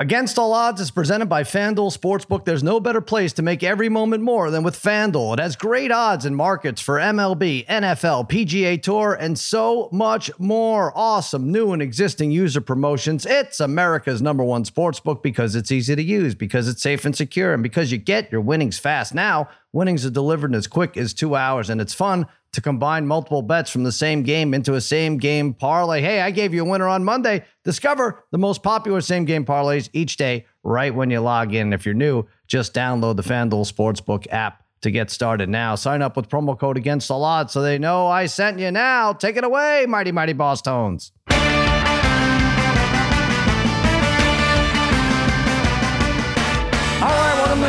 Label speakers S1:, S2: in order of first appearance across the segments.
S1: Against All Odds is presented by FanDuel Sportsbook. There's no better place to make every moment more than with FanDuel. It has great odds and markets for MLB, NFL, PGA Tour, and so much more. Awesome new and existing user promotions. It's America's number one sportsbook because it's easy to use, because it's safe and secure, and because you get your winnings fast. Now, winnings are delivered in as quick as two hours, and it's fun to combine multiple bets from the same game into a same game parlay. Hey, I gave you a winner on Monday. Discover the most popular same game parlays each day right when you log in. If you're new, just download the FanDuel Sportsbook app to get started now. Sign up with promo code against the lot so they know I sent you now. Take it away, mighty, mighty Bosstones.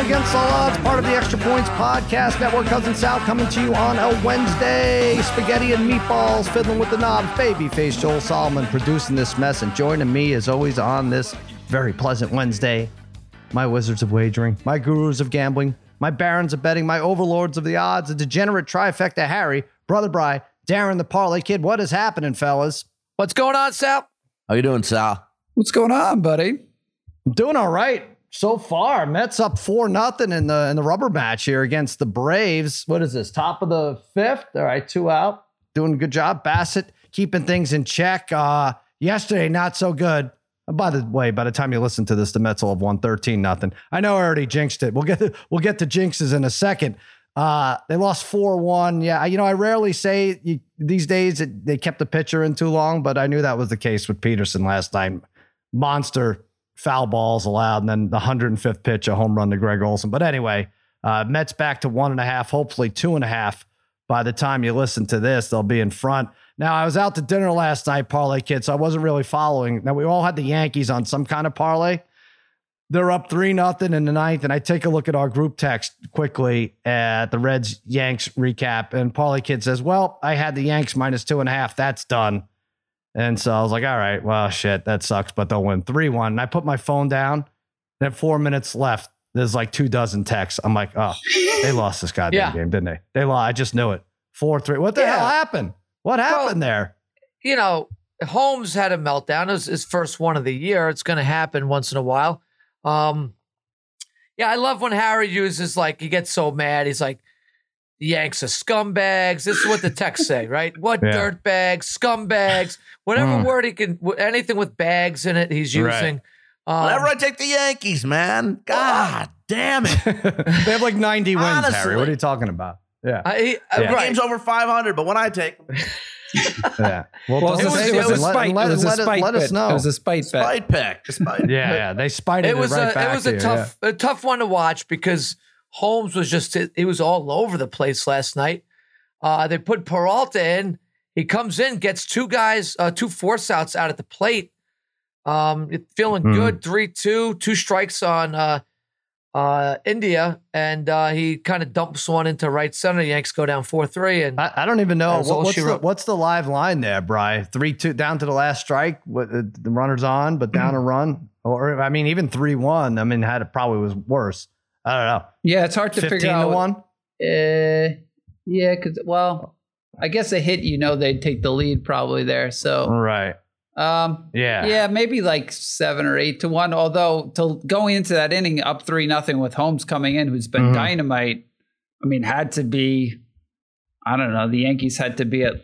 S1: Against All Odds, part of the Extra Points Podcast Network. Cousin Sal coming to you on a Wednesday. Spaghetti and meatballs, fiddling with the knobs. Babyface Joel Solomon producing this mess and joining me as always on this very pleasant Wednesday. My wizards of wagering, my gurus of gambling, my barons of betting, my overlords of the odds, a degenerate trifecta Harry, Brother Bry, Darren the Parlay Kid. What is happening, fellas?
S2: What's going on, Sal?
S3: How you doing, Sal?
S4: What's going on, buddy?
S1: I'm doing all right so far. Mets up four nothing in the in the rubber match here against the Braves. What is this? Top of the fifth. All right, two out. Doing a good job. Bassitt keeping things in check. Uh, yesterday, not so good. By the way, by the time you listen to this, the Mets will have won 13 nothing. I know I already jinxed it. We'll get to, we'll get to jinxes in a second. Uh, they lost 4-1. Yeah, you know, I rarely say you, these days it, they kept the pitcher in too long, but I knew that was the case with Peterson last night. Monster foul balls allowed, and then the 105th pitch, a home run to Greg Olson. But anyway, uh, Mets back to one and a half, hopefully two and a half. By the time you listen to this, they'll be in front. Now, I was out to dinner last night, parlay kid, so I wasn't really following. Now, we all had the Yankees on some kind of parlay. They're up three nothing in the ninth, and I take a look at our group text quickly at the Reds Yanks recap, and Parlay Kid says, "Well, I had the Yanks minus two and a half. That's done." And so I was like, "All right, well, shit, that sucks, but they'll win three one." And I put my phone down. And at four minutes left, there's like two dozen texts. I'm like, "Oh, they lost this goddamn
S2: Yeah.
S1: game, didn't they? They lost. I just knew it. Four three. What the
S2: Yeah.
S1: hell happened? What happened there?"
S2: You know, Holmes had a meltdown. It was his first one of the year. It's going to happen once in a while. Um, yeah, I love when Harry uses like he gets so mad. He's like, "The Yanks are scumbags." This is what the texts say, right? What
S1: Yeah.
S2: dirtbags, scumbags, whatever
S1: Mm.
S2: word he can, anything with bags in it, he's
S1: Right.
S2: using. Um,
S3: Whenever I take the Yankees, man. God damn it.
S1: they have like 90 wins, Harry. What are you talking about? Yeah.
S2: I, he- uh,
S1: Yeah.
S2: right.
S3: Game's over 500, but when I take them,
S1: Yeah. Well,
S4: Well,
S1: don't
S4: it was, it was a.
S1: Let-
S4: spite.
S1: let-
S4: it was a
S1: let us-
S4: spite
S1: let us know.
S4: It was a spite bet.
S3: spite pick. Despite
S1: Yeah, yeah, they spited it,
S2: it was
S1: right
S2: a
S1: back
S2: it was
S1: to
S2: a
S1: you,
S2: tough a tough one to watch because Holmes was just he was all over the place last night. Uh, they put Peralta in. He comes in, gets two guys, uh, two force outs out at the plate. Um, feeling
S1: Hmm.
S2: good, three two, two strikes on uh, uh, India, and uh, he kind of dumps one into right center. Yanks go down four three, and
S1: I, I don't even know what, what's the what's the live line there, Bry. Three two down to the last strike. What uh, the runner's on, but down a run, or I mean, even three one. I mean, had it probably was worse. I don't know.
S4: Yeah, it's hard to
S1: Fifteen
S4: figure
S1: to
S4: out.
S1: one.
S4: Uh, yeah, because well, I guess a hit, you know, they'd take the lead probably there. So,
S1: Right.
S4: um,
S1: Yeah.
S4: yeah, maybe like seven or eight to one. Although, to going into that inning up three nothing with Holmes coming in, who's been
S1: Mhm.
S4: dynamite. I mean, had to be. I don't know. The Yankees had to be at.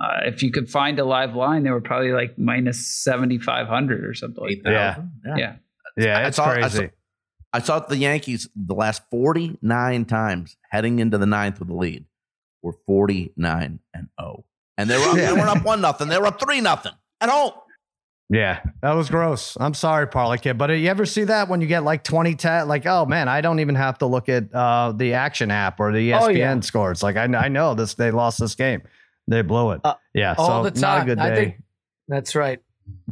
S4: Uh, if you could find a live line, they were probably like minus seventy five hundred or something like that.
S3: 8,000. Yeah.
S4: Yeah.
S1: Yeah.
S3: I
S1: It's
S3: saw- I saw-
S1: crazy.
S3: I saw the Yankees the last 49 times heading into the ninth with the lead were 49 and 0. And they were up,
S1: Yeah.
S3: they weren't up 1 nothing. They were up 3 nothing at home.
S1: Yeah, that was gross. I'm sorry, Parlay Kid, but you ever see that when you get like 20 ta- like oh man, I don't even have to look at uh, the action app or the ESPN
S2: Oh, yeah.
S1: scores. Like I, I know this they lost this game. They blew it.
S2: Uh,
S1: yeah,
S2: all
S1: so
S2: the
S1: not a
S2: time.
S1: good
S2: I
S1: day.
S2: think that's right.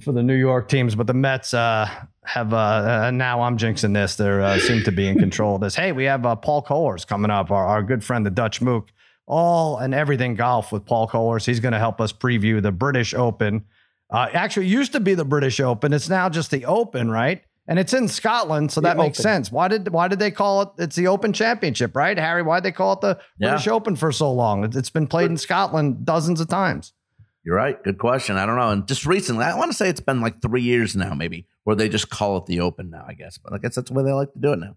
S1: for the New York teams, but the Mets uh, have uh, uh, now I'm jinxing this. They uh, seem to be in control of this. Hey, we have uh, Paul Kohlers coming up, our, our good friend, the Dutch Mook, all and everything golf with Paul Kohlers. He's going to help us preview the British Open. Uh, actually, it used to be the British Open. It's now just the Open, right? And it's in Scotland, so
S2: The
S1: that makes
S2: Open.
S1: sense. Why did why did they call it? It's the Open Championship, right, Harry? Why did they call it the
S3: Yeah.
S1: British Open for so long? It- It's been played in Scotland dozens of times.
S3: You're right. Good question. I don't know. And just recently, I want to say it's been like three years now, maybe, where they just call it the Open now. I guess, but I guess that's the way they like to do it now.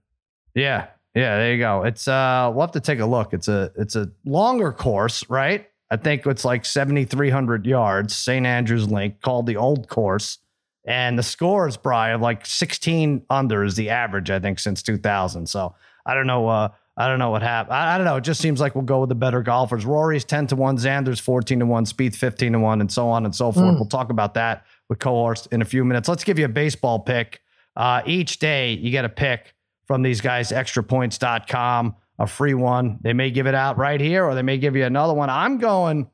S1: Yeah. Yeah, there you go. It's uh we'll have to take a look. It's a it's a longer course, right? I think it's like 7300 yards, St. Andrews Link, called the old course. And the score is probably like 16 under is the average, I think, since 2000. So I don't know. Uh, I don't know what happened. I, I don't know. It just seems like we'll go with the better golfers. Rory's 10 to 1, Xander's 14 to 1, Spieth 15 to 1, and so on and so forth. We'll talk about that with Cohorst in a few minutes. Let's give you a baseball pick. Uh, each day you get a pick from these guys, extrapoints.com, a free one. They may give it out right here or they may give you another one. I'm going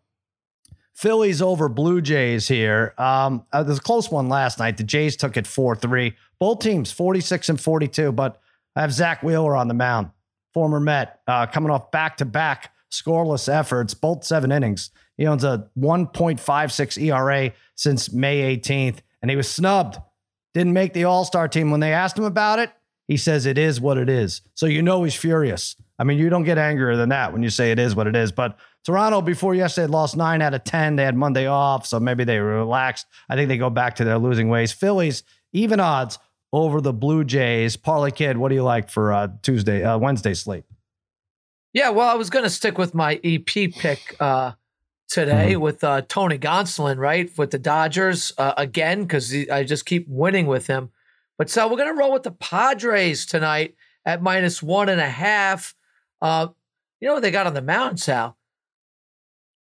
S1: Phillies over Blue Jays here. Um, uh, there's a close one last night. The Jays took it 4 3. Both teams 46 and 42, but I have Zack Wheeler on the mound, former Met, uh, coming off back to back scoreless efforts, both seven innings. He owns a 1.56 ERA since May 18th, and he was snubbed. Didn't make the All Star team. When they asked him about it, he says it is what it is. So you know he's furious. I mean, you don't get angrier than that when you say it is what it is. But Toronto, before yesterday, lost nine out of 10. They had Monday off, so maybe they relaxed. I think they go back to their losing ways. Phillies, even odds over the Blue Jays. Parlay Kid, what do you like for uh, Tuesday, uh, Wednesday sleep?
S2: Yeah, well, I was going to stick with my EP pick uh, today
S1: Mm-hmm.
S2: with uh, Tony Gonsolin, right, with the Dodgers uh, again because I just keep winning with him. But so we're going to roll with the Padres tonight at minus one and a half. Uh, you know what they got on the mound, Sal?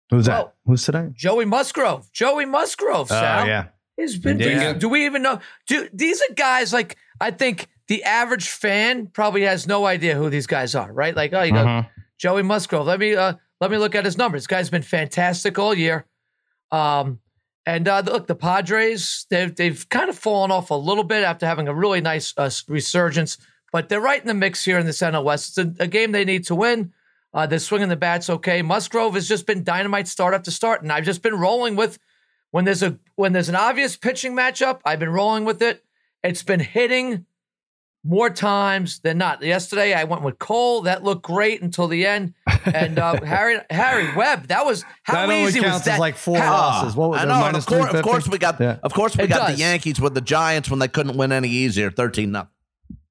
S1: Who's that? Who's today?
S2: Joey Musgrove. Joey Musgrove,
S1: Oh,
S2: Sal.
S1: yeah.
S2: He's been.
S1: Yeah.
S2: Do we even know? Do these are guys like I think the average fan probably has no idea who these guys are, right? Like, oh, you
S1: Mhm.
S2: Joey Musgrove. Let me uh, let me look at his numbers. This guy's been fantastic all year. Um, and uh, look, the Padres they've they've kind of fallen off a little bit after having a really nice uh, resurgence, but they're right in the mix here in the NL West. It's a, a game they need to win. Uh, they're swinging the bats okay. Musgrove has just been dynamite start after start, and I've just been rolling with when there's a when there's an obvious pitching matchup. I've been rolling with it. It's been hitting more times than not. Yesterday I went with Cole. That looked great until the end. And uh, Harry Harry Webb. That was how
S1: That only
S2: easy was
S1: counts
S2: that?
S1: as like four
S2: How-
S1: losses. What was
S3: I
S1: it?
S3: know.
S1: Minus
S3: Of course, of course, we got.
S1: Yeah.
S3: Of course, we
S2: It
S3: got
S2: does.
S3: the Yankees with the Giants when they couldn't win any easier, thirteen nothing.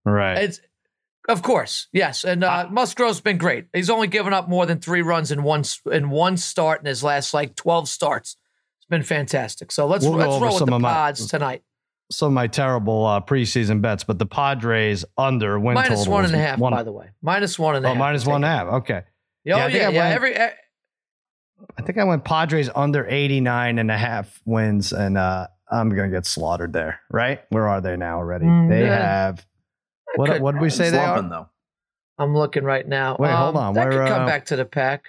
S1: Right.
S2: It's of course, yes. And uh, Musgrove's been great. He's only given up more than three runs in one in one start in his last like twelve starts. It's been fantastic. So let's
S1: We'll
S2: let's
S1: over
S2: roll with the
S1: of my-
S2: pods tonight.
S1: Some of my terrible uh, preseason bets, but the Padres under win
S2: Minus
S1: total
S2: one
S1: was
S2: and a half,
S1: one-
S2: by the way. Minus one and a
S1: Oh,
S2: half.
S1: minus one and a half. Okay.
S2: Oh,
S1: Yeah,
S2: yeah,
S1: I think
S2: yeah.
S1: I went-
S2: Every
S1: I think I went Padres under 89 and a half wins, and uh, I'm going to get slaughtered there, right? Where are they now already?
S2: Mm,
S1: they
S2: yeah.
S1: have, what,
S2: could-
S1: what did we say they
S3: Slumping,
S1: are?
S3: though.
S2: I'm looking right now.
S1: Wait, hold
S2: Um,
S1: on.
S2: That
S1: Where,
S2: could come
S1: uh,
S2: back to the pack.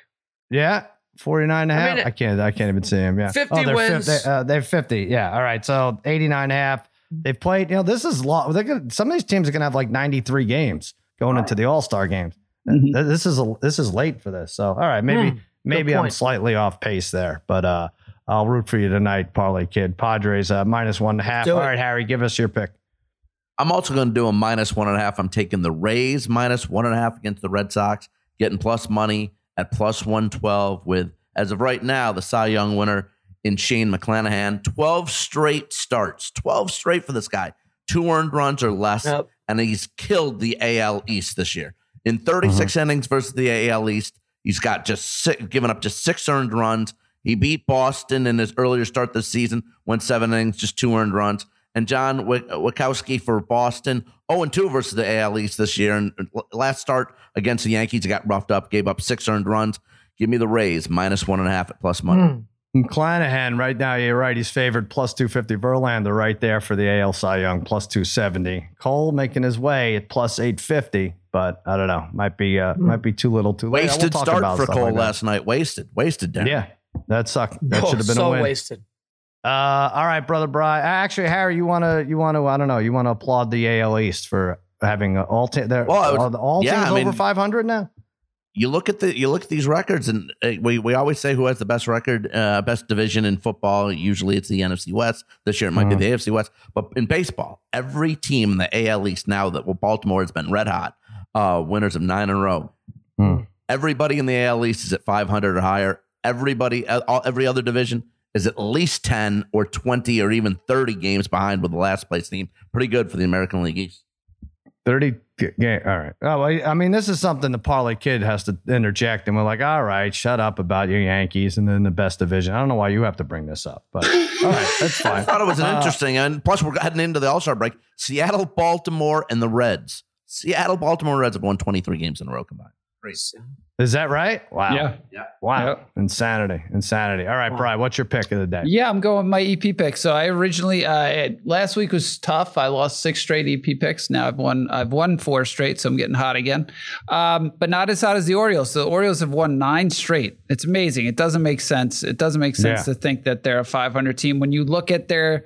S1: Yeah. 49 and a
S2: I
S1: half. I,
S2: mean,
S1: can't, I can't even see them. Yeah.
S2: 50
S1: oh, they're
S2: wins.
S1: They, uh, they're 50. Yeah. All right. So 89 and a half. They've played, you know, this is long. They're gonna, some of these teams are going to have like 93 games going into the All Star games.
S4: Mhm.
S1: This is a, this is late for this. So, all right. Maybe,
S2: Hmm,
S1: maybe I'm slightly off pace there, but uh, I'll root for you tonight, Parlay Kid. Padres uh, minus one and a half.
S2: do
S1: All
S2: it.
S1: right, Harry, give us your pick.
S3: I'm also going to do a minus one and a half. I'm taking the Rays minus one and a half against the Red Sox, getting plus money at plus 112 with, as of right now, the Cy Young winner in Shane McClanahan. 12 straight starts, 12 straight for this guy. Two earned runs or less,
S2: Yep.
S3: and he's killed the AL East this year. In 36 uh-huh. innings versus the AL East, he's got just six, given up just six earned runs. He beat Boston in his earlier start this season, went seven innings, just two earned runs. And John Wick- Winckowski for Boston, 0 2 versus the AL East this year. And last start against the Yankees, he got roughed up, gave up six earned runs. Give me the Rays, minus one and a half at plus money.
S2: Hmm.
S1: McClanahan, right now, you're right. He's favored plus 250. Verlander right there for the AL Cy Young, plus 270. Cole making his way at plus 850, but I don't know. Might be uh, might be too little too late. We'll
S3: Wasted
S1: talk
S3: start
S1: about
S3: for Cole
S1: like
S3: last night. Wasted. Wasted, Darren.
S1: Yeah, that sucked. That
S2: Oh,
S1: should have been
S2: so
S1: a win.
S2: wasted.
S1: Uh, all right, brother Bry. Actually, Harry, you want to you want to I don't know. You want to applaud the AL East for having uh, all te- they're-
S3: Well, I would-
S1: are the- all
S3: yeah,
S1: teams
S3: I mean-
S1: over 500 now.
S3: you look at the you look at these records, and uh, we we always say who has the best record, uh, best division in football. Usually, it's the NFC West. This year, it might
S1: Mhm.
S3: be the AFC West. But in baseball, every team in the AL East now that well, Baltimore has been red hot, uh, winners of nine in a row.
S1: Hmm.
S3: Everybody in the AL East is at 500 or higher. Everybody, uh, all, every other division is at least 10 or 20 or even 30 games behind with the last place team. Pretty good for the American League East.
S1: 30 yeah all right oh well, i mean this is something the parlay kid has to interject and we're like all right shut up about your yankees and then the best division i don't know why you have to bring this up but all right that's fine.
S3: I thought it was an
S1: Uh,
S3: interesting, and plus we're heading into the All Star break. Seattle, Baltimore, and the Reds. Seattle, Baltimore Reds have won 23 games in a row combined.
S1: Is that right wow
S4: Yeah. yeah.
S1: wow
S4: Yeah.
S1: insanity insanity all right brian what's your pick of the day
S4: Yeah, I'm going with my EP pick. So I originally uh, last week was tough. I lost six straight EP picks. Now I've won I've won four straight, so I'm getting hot again. Um, but not as hot as the Orioles. So the Orioles have won nine straight. It's amazing. It doesn't make sense. It doesn't make sense
S1: Yeah.
S4: to think that they're a 500 team when you look at their.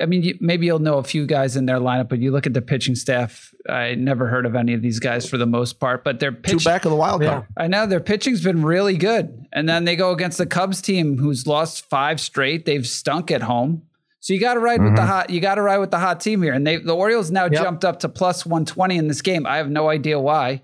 S4: I mean, you, maybe you'll know a few guys in their lineup, but you look at the pitching staff. I never heard of any of these guys for the most part, but their
S3: Two
S4: pitch,
S3: back of the wild card.
S4: I know their pitching's been really good. And then they go against the Cubs team who's lost five straight. They've stunk at home. So you got to ride with the hot you got to ride with the hot team here. And they the Orioles now jumped up to plus 120 in this game. I have no idea why.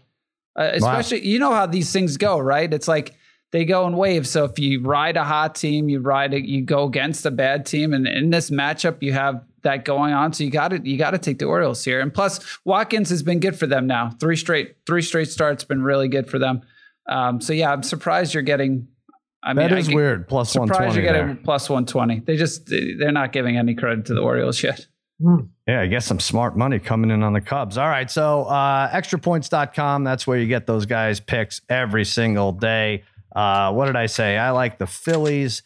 S4: Uh, especially you know how these things go, right? It's like they go in waves. So if you ride a hot team, you ride it, you go against a bad team and in this matchup you have that going on. So you got to you got to take the Orioles here. And plus Watkins has been good for them now. Three straight three straight starts been really good for them. Um, so yeah, I'm surprised you're getting. I mean,
S1: that
S4: I get-
S1: weird plus
S4: Surprised
S1: 120
S4: you're getting
S1: there.
S4: plus 120. They just they're not giving any credit to the Orioles yet.
S1: Yeah, I guess some smart money coming in on the Cubs. All right. So, uh, extrapoints.com, that's where you get those guys' picks every single day. Uh, what did I say? I like the Phillies.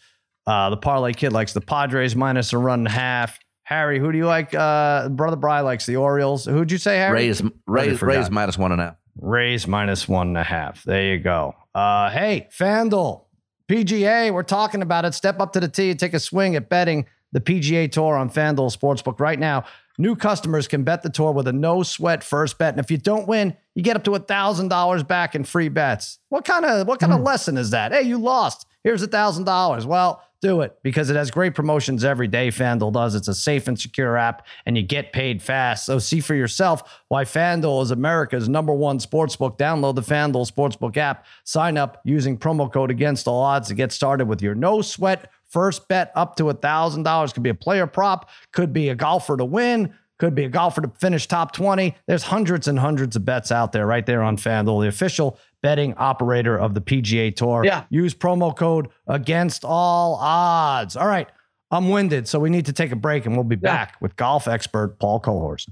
S1: Uh, the Parlay Kid likes the Padres minus a run and a half. Harry, who do you like? Uh, Brother Bry likes the Orioles. Who'd you say, Harry?
S3: Rays, Rays. Rays minus one and a half.
S1: Rays minus one and a half. There you go. Uh, hey, FanDuel, PGA, we're talking about it. Step up to the tee and take a swing at betting the PGA Tour on FanDuel Sportsbook right now. New customers can bet the tour with a no sweat first bet, and if you don't win, you get up to a thousand dollars back in free bets. What kind of what kind of hmm. lesson is that? Hey, you lost. Here's a thousand dollars. Well, do it because it has great promotions every day. FanDuel does. It's a safe and secure app, and you get paid fast. So see for yourself why FanDuel is America's number one sportsbook. Download the FanDuel Sportsbook app. Sign up using promo code Against All Odds to get started with your no sweat first bet up to a thousand dollars. Could be a player prop, could be a golfer to win. Could be a golfer to finish top 20. There's hundreds and hundreds of bets out there right there on FanDuel, the official betting operator of the PGA Tour.
S2: Yeah.
S1: Use promo code against all odds. All right. I'm winded, so we need to take a break and we'll be
S2: Yeah.
S1: back with golf expert Paul Cohorst.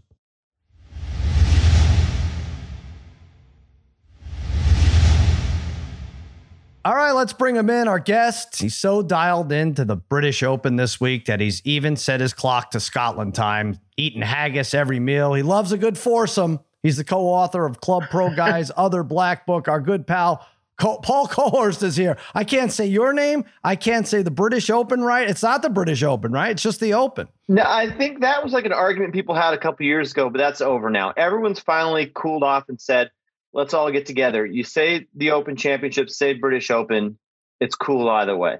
S1: All right, let's bring him in. Our guest. He's so dialed into the British Open this week that he's even set his clock to Scotland time, eating haggis every meal. He loves a good foursome. He's the co-author of Club Pro Guys' other black book. Our good pal Co- Paul Cohorst is here. I can't say your name. I can't say the British Open, right? It's not the British Open, right? It's just the Open.
S5: No, I think that was like an argument people had a couple years ago, but that's over now. Everyone's finally cooled off and said, let's all get together. You say the Open Championship, say British Open. It's cool either way.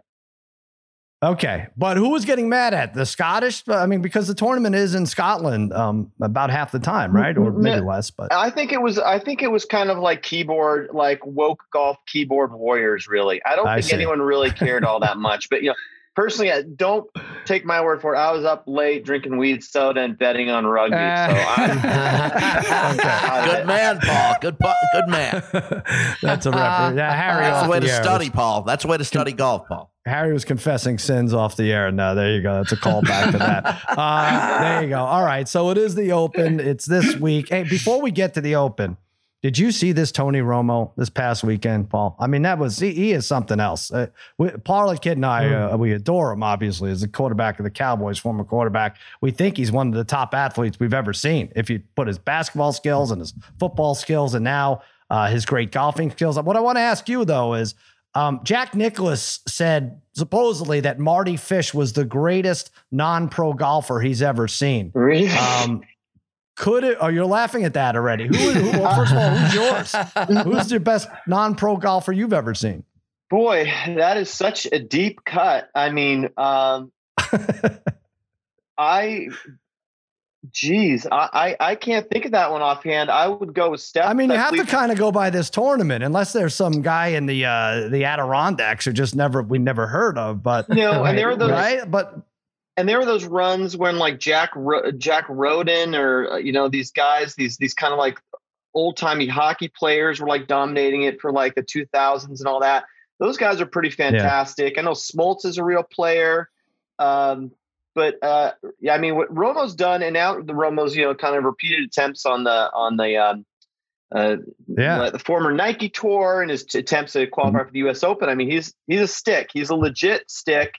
S1: Okay, but who was getting mad at the Scottish? I mean, because the tournament is in Scotland um, about half the time, right, or maybe
S5: No.
S1: less. But
S5: I think it was I think it was kind of like keyboard, like woke golf keyboard warriors, really. I don't
S1: I
S5: think
S1: see.
S5: anyone really cared all that much. But you know, personally, I- don't take my word for it. I was up late drinking weed soda and betting on rugby. so I,
S3: Good man, Paul. Good, good man.
S1: that's a reference. Yeah, Harry.
S3: That's
S1: off
S3: the way
S1: the
S3: to study,
S1: was-
S3: Paul. That's the way to study golf, Paul.
S1: Harry was confessing sins off the air. No, there you go. That's a call back to that. Uh, there you go. All right. So it is the Open. It's this week. Hey, before we get to the Open, did you see this Tony Romo this past weekend, Paul? I mean, that was he, he is something else. Uh, we, Paul Kid and I, uh, we adore him. Obviously, as the quarterback of the Cowboys, former quarterback. We think he's one of the top athletes we've ever seen. If you put his basketball skills and his football skills, and now uh, his great golfing skills. What I want to ask you though is. Um, Jack Nicklaus said supposedly that Mardy Fish was the greatest non-pro golfer he's ever seen.
S5: really,
S1: Um, could it? Oh, you're laughing at that already. Who? who well, first of all, who's yours? Who's your best non-pro golfer you've ever seen?
S5: boy, that is such a deep cut. I mean, um, I Geez, I, I, I can't think of that one offhand. I would go with Steph.
S1: I mean, you have to kind of go by this tournament, unless there's some guy in the uh, the Adirondacks who just never we never heard of. But
S5: no, know, and there are those
S1: right, but
S5: and there were those runs when like Jack Ro- Jack Roden or uh, you know these guys these these kind of like old timey hockey players were like dominating it for like the 2000s and all that. Those guys are pretty fantastic. I know Smoltz is a real player. Um, but uh, yeah, I mean what Romo's done, and now the Romo's you know kind of repeated attempts on the on the um, uh,
S1: Yeah.
S5: the former Nike tour and his attempts to qualify
S1: Mm-hmm.
S5: for the U.S. Open. I mean, he's he's a stick. He's a legit stick.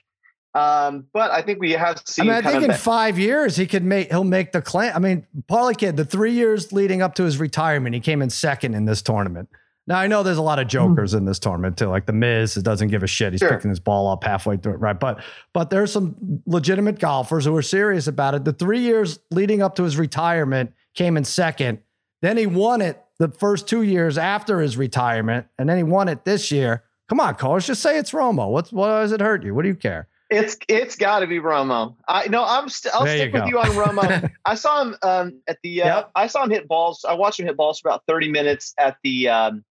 S5: Um, but I think we have
S1: I
S5: seen.
S1: mean, I think
S5: of
S1: in five years he could make he'll make the claim. I mean, Parlay Kid, the three years leading up to his retirement, he came in second in this tournament. Now I know there's a lot of jokers in this tournament too, like the Miz doesn't give a shit. He's
S5: Sure.
S1: picking his ball up halfway through it, right? But but there's some legitimate golfers who are serious about it. The three years leading up to his retirement came in second. Then he won it the first two years after his retirement, and then he won it this year. Come on, coach, just say it's Romo. What's what does it hurt you? What do you care?
S5: It's it's got to be Romo. I no, I'm st- I'll
S1: There
S5: stick
S1: you
S5: with you on Romo. I saw him um, at the uh,
S2: Yep.
S5: I saw him hit balls. I watched him hit balls for about 30 minutes at the um,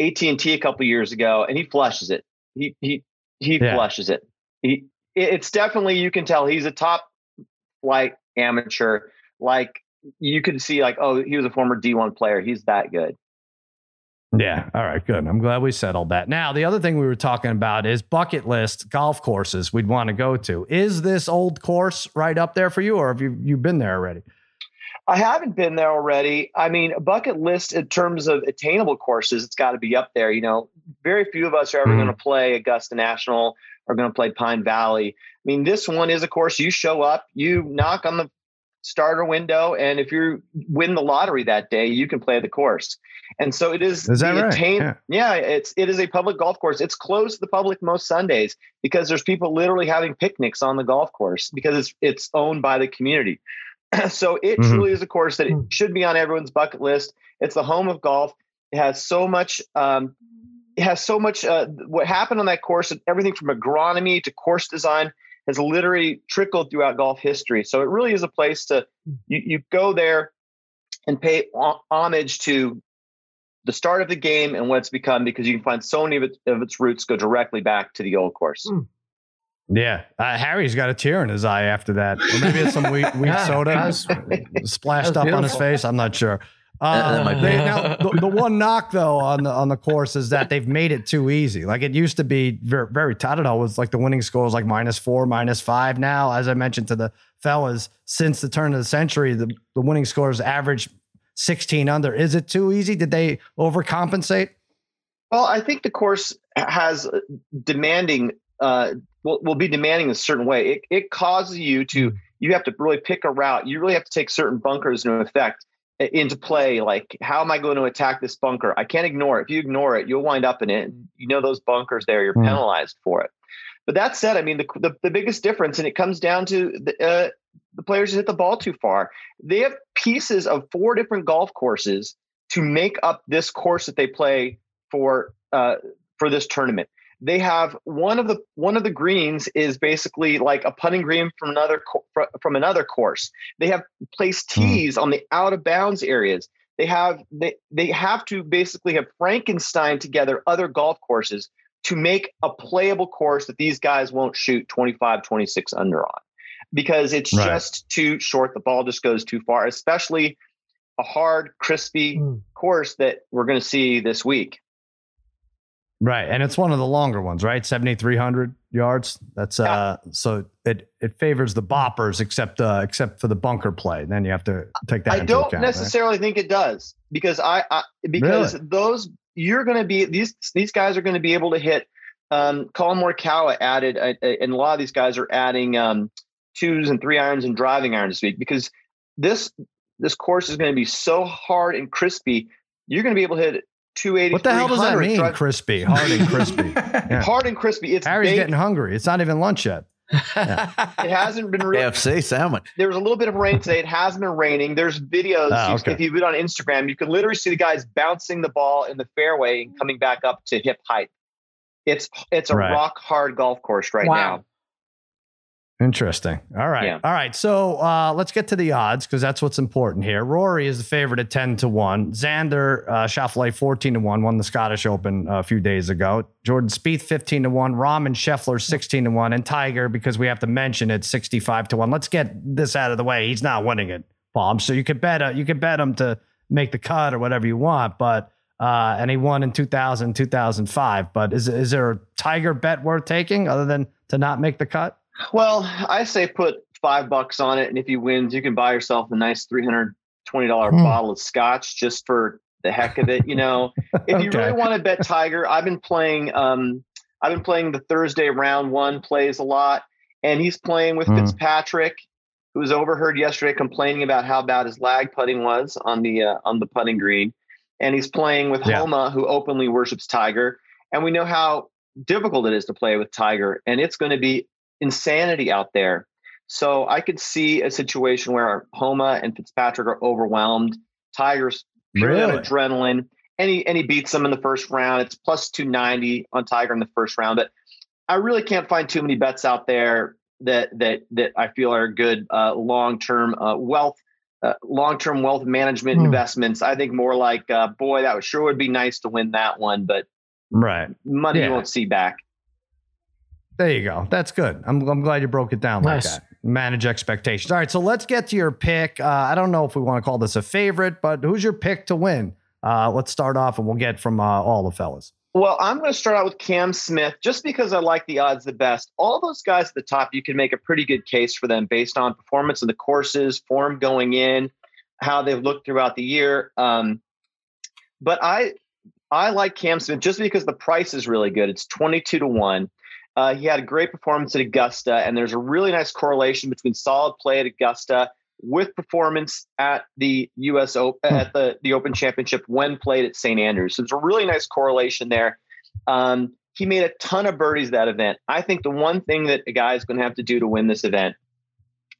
S5: AT&T a couple years ago, and he flushes it. He he he
S1: Yeah.
S5: flushes it. He it's definitely you can tell he's a top flight amateur. Like you can see, like oh, he was a former D1 player. He's that good.
S1: Yeah. All right. Good. I'm glad we settled that. Now, the other thing we were talking about is bucket list golf courses we'd want to go to. Is this old course right up there for you, or have you you been there already?
S5: I haven't been there already. I mean, a bucket list in terms of attainable courses, it's got to be up there. You know, very few of us are ever
S1: Mhm.
S5: going to play Augusta National or going to play Pine Valley. I mean, this one is a course you show up, you knock on the starter window, and if you win the lottery that day, you can play the course. And so it is.
S1: Is that right?
S5: attain-
S1: Yeah.
S5: yeah, it's it is a public golf course. It's closed to the public most Sundays because there's people literally having picnics on the golf course because it's it's owned by the community. so it
S1: Mhm.
S5: truly is a course that it
S2: Mm.
S5: should be on everyone's bucket list. It's the home of golf. It has so much. Um, it has so much. Uh, what happened on that course, and everything from agronomy to course design, has literally trickled throughout golf history. So it really is a place to you, you go there and pay homage to the start of the game and what it's become because you can find so many of, it, of its roots go directly back to the old course.
S2: Mm.
S1: Yeah. Uh, Harry's got a tear in his eye after that, or maybe it's some weak, weak
S2: Yeah,
S1: soda
S2: was-
S1: splashed up
S2: was
S1: on his face. I'm not sure.
S3: That- that
S1: Uh,
S3: might be.
S1: they- now, the, the one knock though on the on the course is that they've made it too easy. Like it used to be very, very I don't know, it was like the winning score was like minus four, minus five. Now, as I mentioned to the fellas, since the turn of the century, the, the winning scores average 16 under. Is it too easy? Did they overcompensate?
S5: Well, I think the course has uh, demanding, uh, will, will be demanding a certain way. It, it causes you to, you have to really pick a route. You really have to take certain bunkers into effect into play. Like, how am I going to attack this bunker? I can't ignore it. If you ignore it, you'll wind up in it. You know, those bunkers there, you're
S1: Hmm.
S5: penalized for it. But that said, I mean, the, the, the biggest difference, and it comes down to the, uh, the players who hit the ball too far. They have pieces of four different golf courses to make up this course that they play for uh, for this tournament. They have one of the one of the greens is basically like a putting green from another from another course. They have placed
S1: Hmm.
S5: tees on the out of bounds areas. They have they they have to basically have Frankenstein together other golf courses to make a playable course that these guys won't shoot 25 26 under on because it's
S1: Right.
S5: just too short the ball just goes too far especially a hard crispy
S2: Mm.
S5: course that we're going to see this week
S1: Right, and it's one of the longer ones, right? Seventy three hundred yards. That's uh, so it it favors the boppers, except uh, except for the bunker play. Then you have to take that.
S5: I
S1: into
S5: don't
S1: account, right?
S5: necessarily think it does because I, I because those you're going to be these these guys are going to be able to hit. Um, Collin Morikawa added, uh, uh, and a lot of these guys are adding um, twos and three irons and driving irons this week because this this course is going to be so hard and crispy. You're going to be able to hit 280.
S1: What the hell does that mean?
S5: drive-
S1: crispy, hard and crispy. Yeah.
S5: Hard and crispy. It's
S1: Harry's
S5: baked.
S1: getting hungry. It's not even lunch yet.
S5: It hasn't been real.
S3: AFC sandwich.
S5: there was a little bit of rain today. It hasn't been raining. There's videos.
S1: Oh,
S5: you-
S1: okay.
S5: If you've been on Instagram, you can literally see the guys bouncing the ball in the fairway and coming back up to hip height. It's it's a
S1: Right.
S5: rock hard golf course right
S2: Wow.
S5: now.
S1: Interesting. All right.
S5: Yeah.
S1: All right. So uh, let's get to the odds because that's what's important here. Rory is the favorite at 10 to 1. Xander uh, Schauffele 14 to 1, won the Scottish Open a few days ago. Jordan Spieth 15 to 1. Rahm and Scheffler 16 to 1. And Tiger, because we have to mention it, 65 to 1. Let's get this out of the way. He's not winning it, Bob. So you could bet uh, you could bet him to make the cut or whatever you want. But uh, and he won in 2000, 2005. But is, is there a Tiger bet worth taking other than to not make the cut?
S5: Well, I say put five bucks on it, and if he wins, you can buy yourself a nice three hundred twenty dollar
S1: Hmm.
S5: bottle of scotch just for the heck of it. You know, if you really want to bet Tiger, I've been playing. Um, I've been playing the Thursday round one plays a lot, and he's playing with
S1: Hmm.
S5: Fitzpatrick, who was overheard yesterday complaining about how bad his lag putting was on the uh, on the putting green, and he's playing with
S1: Yeah.
S5: Homa, who openly worships Tiger, and we know how difficult it is to play with Tiger, and it's going to be insanity out there. So I could see a situation where Homa and Fitzpatrick are overwhelmed. Tiger's
S1: Really?
S5: adrenaline, and he and he beats them in the first round. It's plus two ninety on Tiger in the first round, but I really can't find too many bets out there that that that I feel are good uh, long term uh, wealth. Uh, long-term wealth management
S1: Hmm.
S5: investments. I think more like, uh, boy, that would sure would be nice to win that one, but
S1: Right.
S5: money
S1: Yeah.
S5: you won't see back.
S1: There you go. That's good. I'm, I'm glad you broke it down
S2: Nice.
S1: like that. Manage expectations. All right. So let's get to your pick. Uh, I don't know if we want to call this a favorite, but who's your pick to win? Uh, let's start off and we'll get from uh, all the fellas.
S5: Well, I'm going to start out with Cam Smith just because I like the odds the best. All those guys at the top, you can make a pretty good case for them based on performance in the courses, form going in, how they've looked throughout the year. Um, but I, I like Cam Smith just because the price is really good. It's 22 to 1. Uh, he had a great performance at Augusta, and there's a really nice correlation between solid play at Augusta with performance at the U.S. Open, at the the Open Championship when played at St. Andrews. So there's a really nice correlation there. Um, he made a ton of birdies that event. I think the one thing that a guy is going to have to do to win this event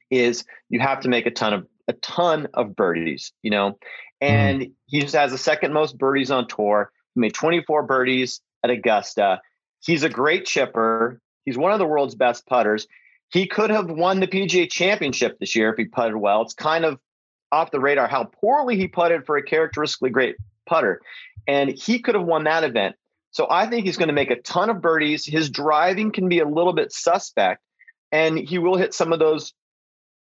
S5: is you have to make a ton of a ton of birdies. You know, and he just has the second most birdies on tour. He made 24 birdies at Augusta. He's a great chipper. He's one of the world's best putters. He could have won the PGA Championship this year if he putted well. It's kind of off the radar how poorly he putted for a characteristically great putter. And he could have won that event. So I think he's going to make a ton of birdies. His driving can be a little bit suspect, and he will hit some of those,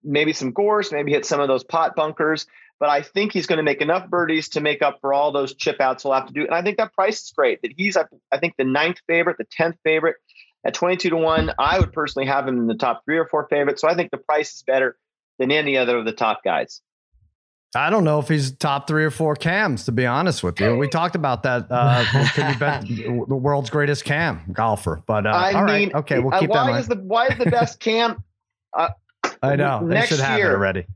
S5: maybe some gorse, maybe hit some of those pot bunkers. But I think he's going to make enough birdies to make up for all those chip outs he'll have to do. And I think that price is great. That he's, I think, the ninth favorite, the tenth favorite at 22 to 1. I would personally have him in the top three or four favorites. So I think the price is better than any other of the top guys.
S1: I don't know if he's top three or four cams, to be honest with you. We talked about that. Uh, bet the world's greatest cam golfer? But uh,
S5: I
S1: all
S5: mean,
S1: right. Okay, we'll
S5: uh,
S1: keep that in
S5: why
S1: mind.
S5: is the why is the best cam?
S1: I know. They
S5: next
S1: should have it
S5: year-
S1: already.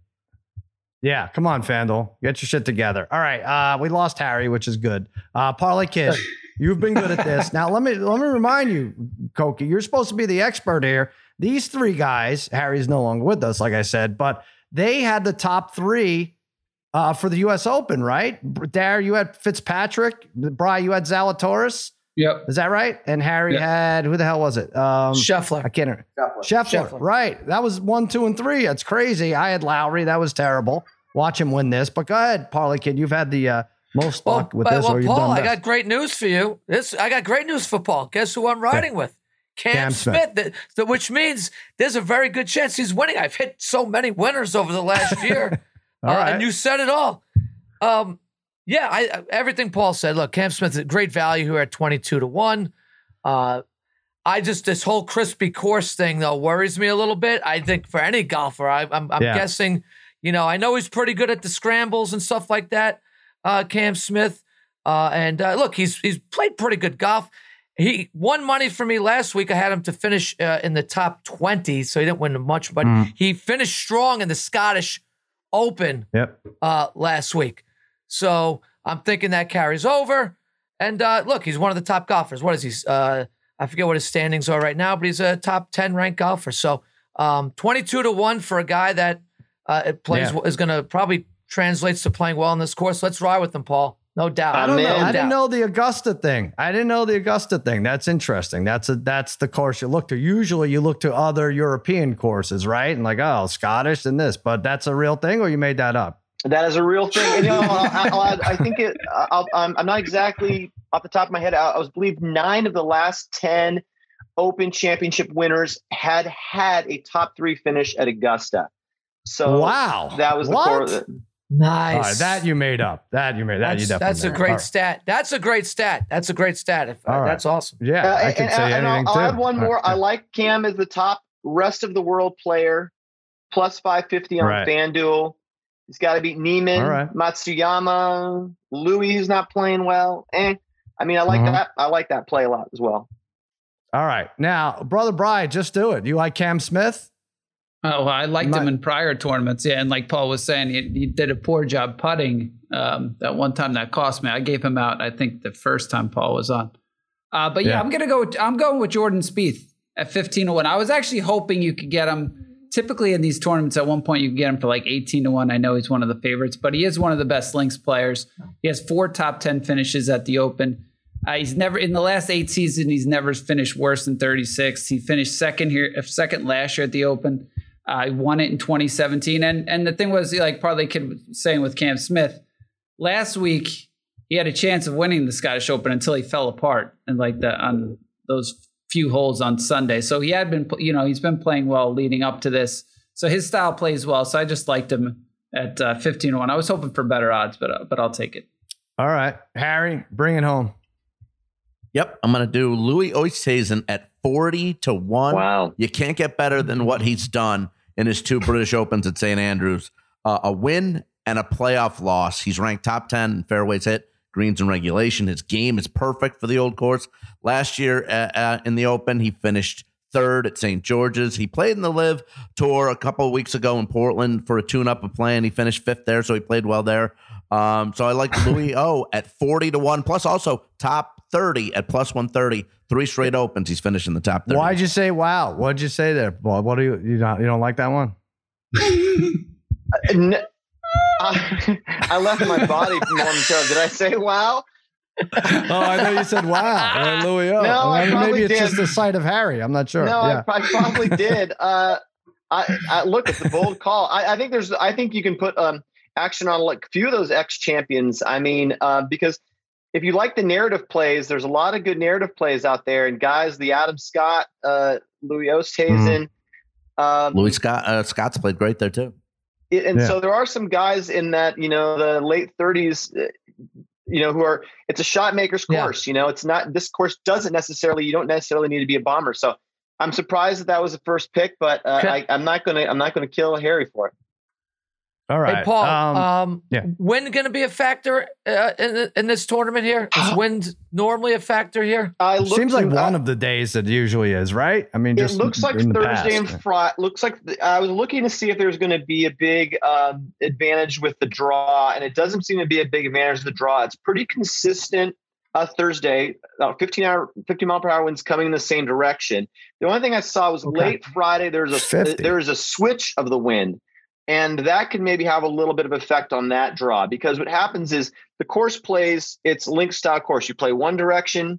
S1: Yeah, come on, FanDuel. Get your shit together. All right. Uh, we lost Harry, which is good. Uh, Parlay Kid, you've been good at this. Now let me let me remind you, Koki, you're supposed to be the expert here. These three guys, Harry's no longer with us, like I said, but they had the top three uh, for the US Open, right? Dare, you had Fitzpatrick, Bry, you had Zalatoris.
S4: Yep.
S1: Is that right? And Harry
S4: Yeah.
S1: had who the hell was it? Um,
S2: Scheffler.
S1: I can't remember. Scheffler.
S2: Scheffler.
S1: right? That was one, two, and three. That's crazy. I had Lowry. That was terrible. Watch him win this. But go ahead, Parlay Kid. You've had the uh, most
S2: Well,
S1: luck with
S2: but-
S1: this,
S2: well,
S1: or you've
S2: Paul,
S1: done
S2: I got great news for you. This I got great news for Paul. Guess who I'm riding with? Cam,
S1: Cam Smith.
S2: Smith. That, that- which means there's a very good chance he's winning. I've hit so many winners over the last year.
S1: All
S2: Uh,
S1: right.
S2: And you said it all. Um, yeah, I, everything Paul said. Look, Cam Smith's a great value here at 22 to 1. Uh, I just, this whole crispy course thing, though, worries me a little bit. I think for any golfer, I, I'm, I'm
S1: Yeah.
S2: guessing, you know, I know he's pretty good at the scrambles and stuff like that, uh, Cam Smith. Uh, and uh, look, he's he's played pretty good golf. He won money for me last week. I had him to finish uh, in the top 20, so he didn't win much, but
S1: Mm.
S2: he finished strong in the Scottish Open
S1: Yep.
S2: uh, last week. So I'm thinking that carries over. And uh, look, he's one of the top golfers. What is he? Uh, I forget what his standings are right now, but he's a top 10 ranked golfer. So um, 22 to 1 for a guy that uh, it plays
S1: Yeah.
S2: is going to probably translates to playing well in this course. Let's ride with him, Paul. No doubt.
S1: I don't know.
S5: in.
S1: I didn't know the Augusta thing. I didn't know the Augusta thing. That's interesting. That's a that's the course you look to. Usually you look to other European courses, right? And like, oh, Scottish and this, but that's a real thing, or you made that up?
S5: That is a real thing. And, you know, I'll, I'll add, I think it. I'll, I'm, I'm not exactly off the top of my head. I, I was believe nine of the last ten Open Championship winners had had a top three finish at Augusta. So
S1: wow,
S5: that was the
S1: what?
S5: core.
S2: Nice.
S1: All right, that you made up. That you made. That
S2: that's,
S1: you definitely.
S2: that's a
S1: made up.
S2: great
S1: All right.
S2: stat. That's a great stat. That's a great stat. If,
S1: All right.
S2: That's awesome.
S1: Yeah,
S5: Uh,
S1: I could
S5: and,
S1: say
S5: and
S1: anything
S5: I'll,
S1: too.
S5: I'll add one more.
S1: right.
S5: I like Cam as the top rest of the world player, plus 550 on
S1: Right.
S5: FanDuel. He's got to beat Niemann,
S1: All right.
S5: Matsuyama, Louis, who's not playing well. Eh. I mean, I like
S1: Mhm.
S5: that. I like that play a lot as well.
S1: All right, now, brother Brian, just do it. You like Cam Smith?
S4: Oh, well, I liked
S1: Might-
S4: him in prior tournaments. Yeah, and like Paul was saying, he, he did a poor job putting. Um, that one time that cost me. I gave him out. I think the first time Paul was on. Uh, but yeah,
S1: Yeah.
S4: I'm gonna go. With, I'm going with Jordan Spieth at 15 to one. I was actually hoping you could get him. Typically in these tournaments, at one point you can get him for like 18 to one. I know he's one of the favorites, but he is one of the best links players. He has four top 10 finishes at the Open. Uh, he's never in the last eight seasons. He's never finished worse than 36. He finished second here, uh, second last year at the Open. Uh, he won it in 2017. And and the thing was, like Parlay Kid was saying with Cam Smith, last week he had a chance of winning the Scottish Open until he fell apart and like the on those few holes on Sunday. So he had been, you know, he's been playing well leading up to this. So his style plays well. So I just liked him at uh, 15 to one. I was hoping for better odds, but uh, but I'll take it.
S1: All right, Harry, bring it home.
S3: Yep, I'm going to do Louis Oosthuizen at 40 to 1.
S5: Wow.
S3: You can't get better than what he's done in his two British Opens at St. Andrews. Uh, a win and a playoff loss. He's ranked top 10 in fairways hit, greens and regulation. His game is perfect for the old course. Last year uh, uh, in the Open, he finished third at St. George's. He played in the LIV Tour a couple of weeks ago in Portland for a tune-up of play, and he finished fifth there, so he played well there. Um, so I like Louis O at 40 to 1, plus also top 30 at plus 130. Three straight opens. He's finishing the top 30.
S1: Why'd you say wow? What'd you say there? Well, what do you you don't you don't like that one?
S5: N- I, I left my body momentarily. Did I say wow?
S1: oh, I thought you said wow, uh, Louis. O.
S5: No, I
S1: mean,
S5: probably
S1: maybe it's
S5: did.
S1: just the sight of Harry. I'm not sure.
S5: No,
S1: yeah.
S5: I, I probably did. Uh, I, I look it's a bold call. I, I think there's. I think you can put um, action on like a few of those ex champions. I mean, uh, because if you like the narrative plays, there's a lot of good narrative plays out there. And guys, the Adam Scott, uh, Louis Oosthuizen, um,
S3: Louis Scott uh, Scott's played great there too.
S5: It- and
S1: Yeah.
S5: so there are some guys in that you know the late 30s. uh, You know, who are it's a shot maker's
S2: Yeah.
S5: course. You know, it's not this course doesn't necessarily you don't necessarily need to be a bomber. So I'm surprised that that was the first pick, but uh. I, I'm not gonna I'm not gonna kill Harry for it.
S1: All right,
S2: Hey, Paul,
S1: Um,
S2: um,
S1: yeah.
S2: wind going to be a factor uh, in, in this tournament here? Is wind normally a factor here?
S5: I looked
S1: seems like one
S5: I-
S1: of the days it usually is, right? I mean,
S5: It looks like Thursday
S1: past.
S5: and Friday. Looks like the, I was looking to see if there's going to be a big um, advantage with the draw, and it doesn't seem to be a big advantage of the draw. It's pretty consistent. Uh, Thursday, uh, 15 hour, 50 mile per hour winds coming in the same direction. The only thing I saw was
S2: Okay.
S5: late Friday. There's a
S1: 50.
S5: there is a switch of the wind, and that could maybe have a little bit of effect on that draw because what happens is the course plays it's link style course. You play one direction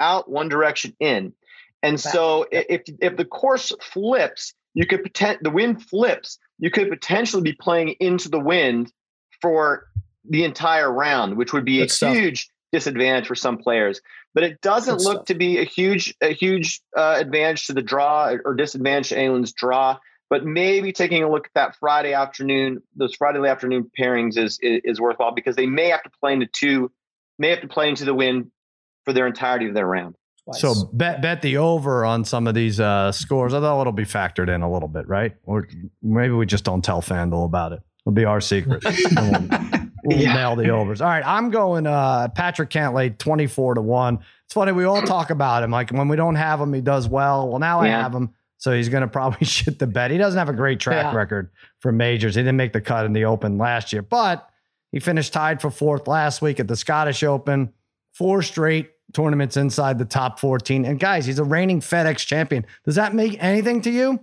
S5: out, one direction in. And so if if the course flips, you could pretend the wind flips, you could potentially be playing into the wind for the entire round, which would be
S2: Good
S5: a
S2: stuff.
S5: huge disadvantage for some players. But it doesn't
S2: Good
S5: look
S2: stuff.
S5: to be a huge a huge uh, advantage to the draw or disadvantage to anyone's draw. But maybe taking a look at that Friday afternoon, those Friday afternoon pairings is, is is worthwhile because they may have to play into two, may have to play into the wind for their entirety of their round.
S1: So bet bet the over on some of these uh, scores. Although it'll be factored in a little bit, right? Or maybe we just don't tell FanDuel about it. It'll be our secret. We'll we'll
S5: Yeah.
S1: nail the overs. All right, I'm going uh, Patrick Cantlay 24 to one. It's funny we all talk about him. Like when we don't have him, he does well. Well, now I have him, so he's going to probably shit the bed. He doesn't have a great track
S2: Yeah.
S1: record for majors. He didn't make the cut in the Open last year, but he finished tied for fourth last week at the Scottish Open. Four straight tournaments inside the top 14. And guys, he's a reigning FedEx champion. Does that make anything to you?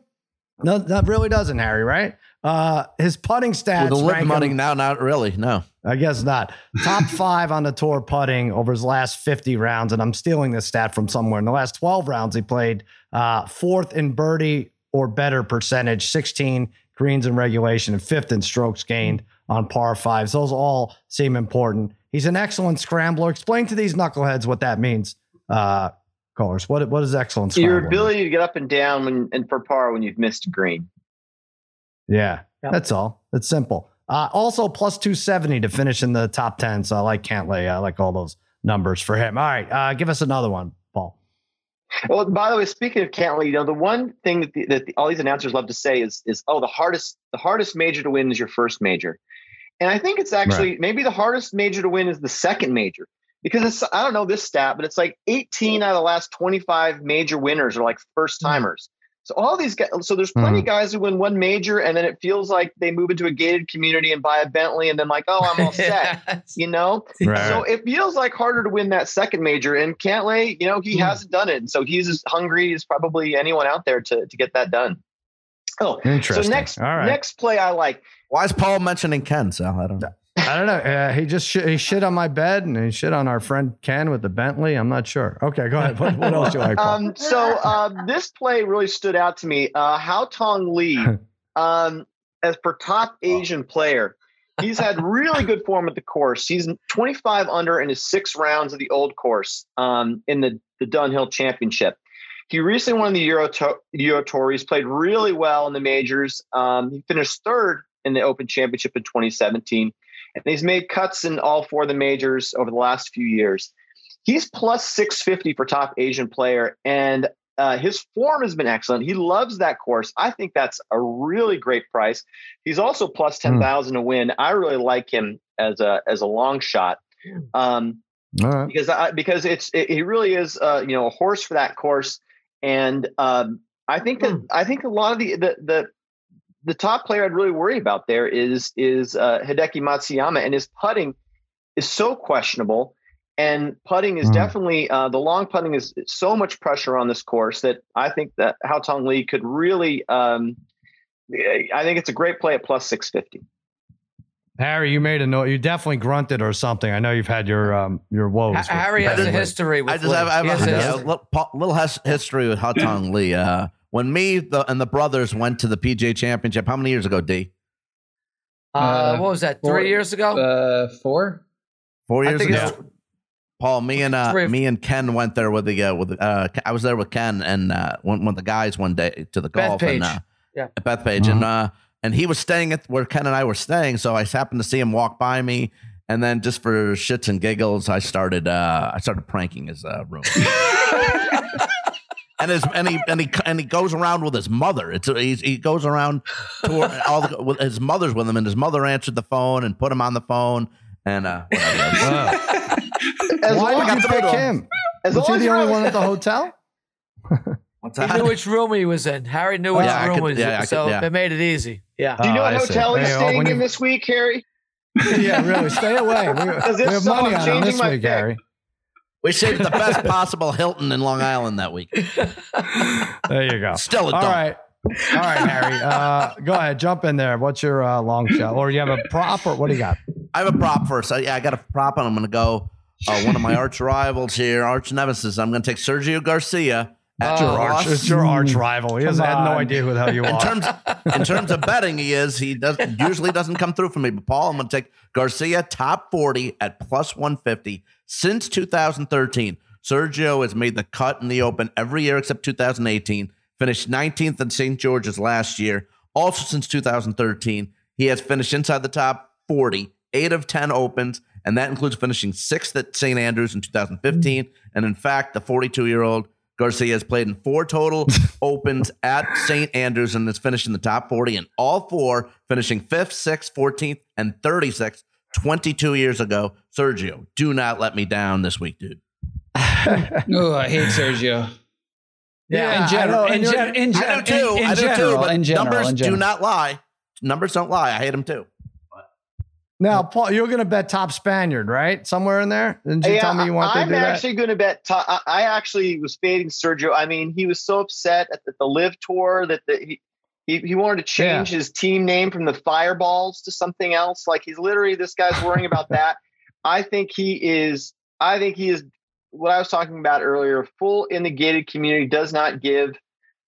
S1: No, that really doesn't, Harry, right? Uh, his putting stats.
S3: With the live
S1: rank
S3: money now, not really. No.
S1: I guess not. Top five on the tour putting over his last 50 rounds. And I'm stealing this stat from somewhere. In the last 12 rounds, he played uh, fourth in birdie or better percentage, 16 greens in regulation, and fifth in strokes gained on par fives. Those all seem important. He's an excellent scrambler. Explain to these knuckleheads what that means, uh, callers. What, what is excellent scrambler?
S5: Your ability to get up and down when and for par when you've missed a green.
S1: Yeah,
S2: Yep.
S1: that's all. It's simple. Uh, also, plus 270 to finish in the top 10. So I like Cantlay. I like all those numbers for him. All right, uh, give us another one, Paul.
S5: Well, by the way, speaking of Cantlay, you know the one thing that, the, that the, all these announcers love to say is is oh the hardest the hardest major to win is your first major, and I think it's actually maybe the hardest major to win is the second major. Because it's I don't know this stat, but it's like 18 out of the last 25 major winners are like first hmm. timers. So all these guys, so there's plenty of guys who win one major and then it feels like they move into a gated community and buy a Bentley and then like oh I'm all set, you know. So it feels like harder to win that second major. And Cantlay, you know, he hmm. hasn't done it. And so he's as hungry as probably anyone out there to, to get that done. Oh, interesting. so
S1: Interesting.
S5: next
S1: All right.
S5: next play I like.
S3: Why is Paul mentioning Ken, So I don't know.
S1: I don't know. Uh, he just sh- he shit on my bed and he shit on our friend Ken with the Bentley. I'm not sure. Okay, go ahead. What, what else do you like? Paul?
S5: Um, so uh, this play really stood out to me. Uh, Haotong Li, um, as per top Asian player, he's had really good form at the course. He's 25 under in his six rounds of the old course um, in the, the Dunhill Championship. He recently won the Euro, to- Euro Tour. He's played really well in the majors. Um, he finished third in the Open Championship in 2017. And he's made cuts in all four of the majors over the last few years. He's plus 650 for top Asian player. And uh, his form has been excellent. He loves that course. I think that's a really great price. He's also plus 10,000 to win. I really like him as a as a long shot. Um,
S1: All right.
S5: because I, because it's it, he really is uh, you know a horse for that course, and um, I think that
S2: Hmm.
S5: I think a lot of the the the the top player I'd really worry about there is is uh, Hideki Matsuyama, and his putting is so questionable. And putting is
S1: Hmm.
S5: definitely uh, the long putting is so much pressure on this course that I think that Haotong Li could really. Um, I think it's a great play at plus six fifty.
S1: Harry, you made a note. You definitely grunted or something. I know you've had your um your woes.
S2: Ha- Harry has a history with
S3: I just have, I have
S2: Lee.
S3: A,
S2: has a
S3: little, Paul- little has- history with Haotong Li. Uh, when me the, and the brothers went to the PGA Championship, how many years ago, D?
S2: Uh,
S4: Uh,
S2: what was that?
S4: four-
S2: Three years ago?
S4: Uh, four.
S3: Four years ago.
S2: it's-
S3: Paul, me and uh, me and Ken went there with the uh, with uh, I was there with Ken and uh, one, one the guys one day to the
S2: Beth
S3: golf
S2: Page.
S3: and uh,
S2: Yeah.
S3: at Bethpage and uh, and he was staying at where Ken and I were staying, so I happened to see him walk by me, and then just for shits and giggles, I started uh, I started pranking his uh, room. And his and he and he and he goes around with his mother. It's he's, he goes around to all the, with his mother's with him, and his mother answered the phone and put him on the phone. And uh, whatever.
S5: As
S1: Why
S5: long,
S1: did you
S3: I
S1: pick him?
S5: as
S1: Was
S5: long
S1: he
S5: as
S1: the only one at the hotel?
S3: What's
S2: He knew which room he was in. Harry knew which
S3: Yeah,
S2: room
S3: could-
S2: was
S3: yeah,
S2: in,
S3: could-
S2: so
S3: yeah.
S2: it made it easy. Yeah.
S5: Do you know
S1: Oh,
S5: what
S1: I see.
S5: hotel he's
S1: oh,
S5: staying
S1: when
S5: in
S1: you-
S5: this week, Harry?
S1: yeah, really. Stay away. We, we have money on him
S5: changing
S1: this week,
S5: pick.
S1: Harry.
S3: We saved the best possible Hilton in Long Island that week.
S1: There you go.
S3: Still a
S1: All
S3: dump.
S1: right. All right, Harry. Uh, go ahead. Jump in there. What's your uh, long shot? Or you have a prop or what do you got?
S3: I have a prop first. I, yeah, I got a prop, and I'm going to go uh, one of my arch rivals here, arch nemesis. I'm going to take Sergio Garcia. At
S2: Oh,
S1: Your arch, it's your arch rival. He has had no idea who the hell you are.
S3: in
S1: are.
S3: terms in terms of betting, he is. He does usually doesn't come through for me. But Paul, I'm going to take Garcia top 40 at plus 150 since 2013. Sergio has made the cut in the Open every year except 2018. Finished 19th in St. George's last year. Also since 2013, he has finished inside the top 40, eight of 10 Opens, and that includes finishing sixth at St. Andrews in 2015. And in fact, the 42 year old Garcia has played in four total opens at St. Andrews and has finished in the top 40 in all four, finishing fifth, sixth, 14th, and 36th 22 years ago. Sergio, do not let me down this week, dude.
S4: Oh, I hate Sergio.
S1: Yeah,
S4: in general,
S1: I know,
S4: in, gen- in,
S3: I
S4: gen-
S3: do too.
S4: in, in
S3: I do
S4: general,
S3: too. But
S4: in general,
S3: numbers
S4: in
S3: do not lie. Numbers don't lie. I hate them too.
S1: Now, Paul, you're going to bet top Spaniard, right? Somewhere in there? Didn't you
S5: Yeah,
S1: tell me you wanted
S5: I'm
S1: to do that?
S5: actually going to bet. To- I- I actually was fading Sergio. I mean, he was so upset at the, the LIV Tour that the, he, He, he wanted to change his team name from the Fireballs to something else. Like he's literally this guy's worrying about that. I think he is. I think he is what I was talking about earlier. Full in the gated community does not give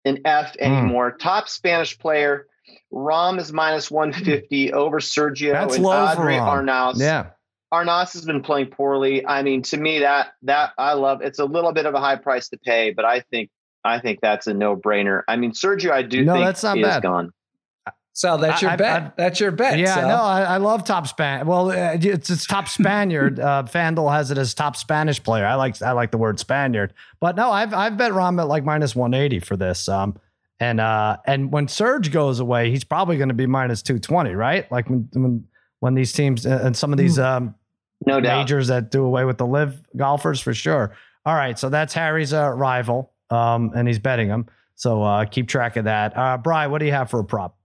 S5: an F hmm. anymore. Top Spanish player. Rahm is minus hmm. 150 over Sergio
S1: That's
S5: and
S1: Rahm.
S5: Arnaus.
S1: Yeah.
S5: Arnaus has been playing poorly. I mean, to me, that that I love. It's a little bit of a high price to pay, but I think I think that's a no brainer. I mean, Sergio, I do
S1: No,
S5: think
S1: that's not
S5: is
S1: bad.
S5: gone.
S4: So that's your
S1: I- I-
S4: bet.
S1: I-
S4: that's your bet.
S1: Yeah,
S4: Sal.
S1: no, I, I love top Span. Well, uh, it's, it's top Spaniard. uh, FanDuel has it as top Spanish player. I like I like the word Spaniard, but no, I've I've bet Rahm at like minus one eighty for this. Um, and uh, and when Serge goes away, he's probably going to be minus two twenty, right? Like when when when these teams uh, and some of these um
S5: No doubt.
S1: majors that do away with the LIV golfers for sure. All right, so that's Harry's uh, rival, um, and he's betting him. So uh, keep track of that. Uh, Bry, what do you have for a prop?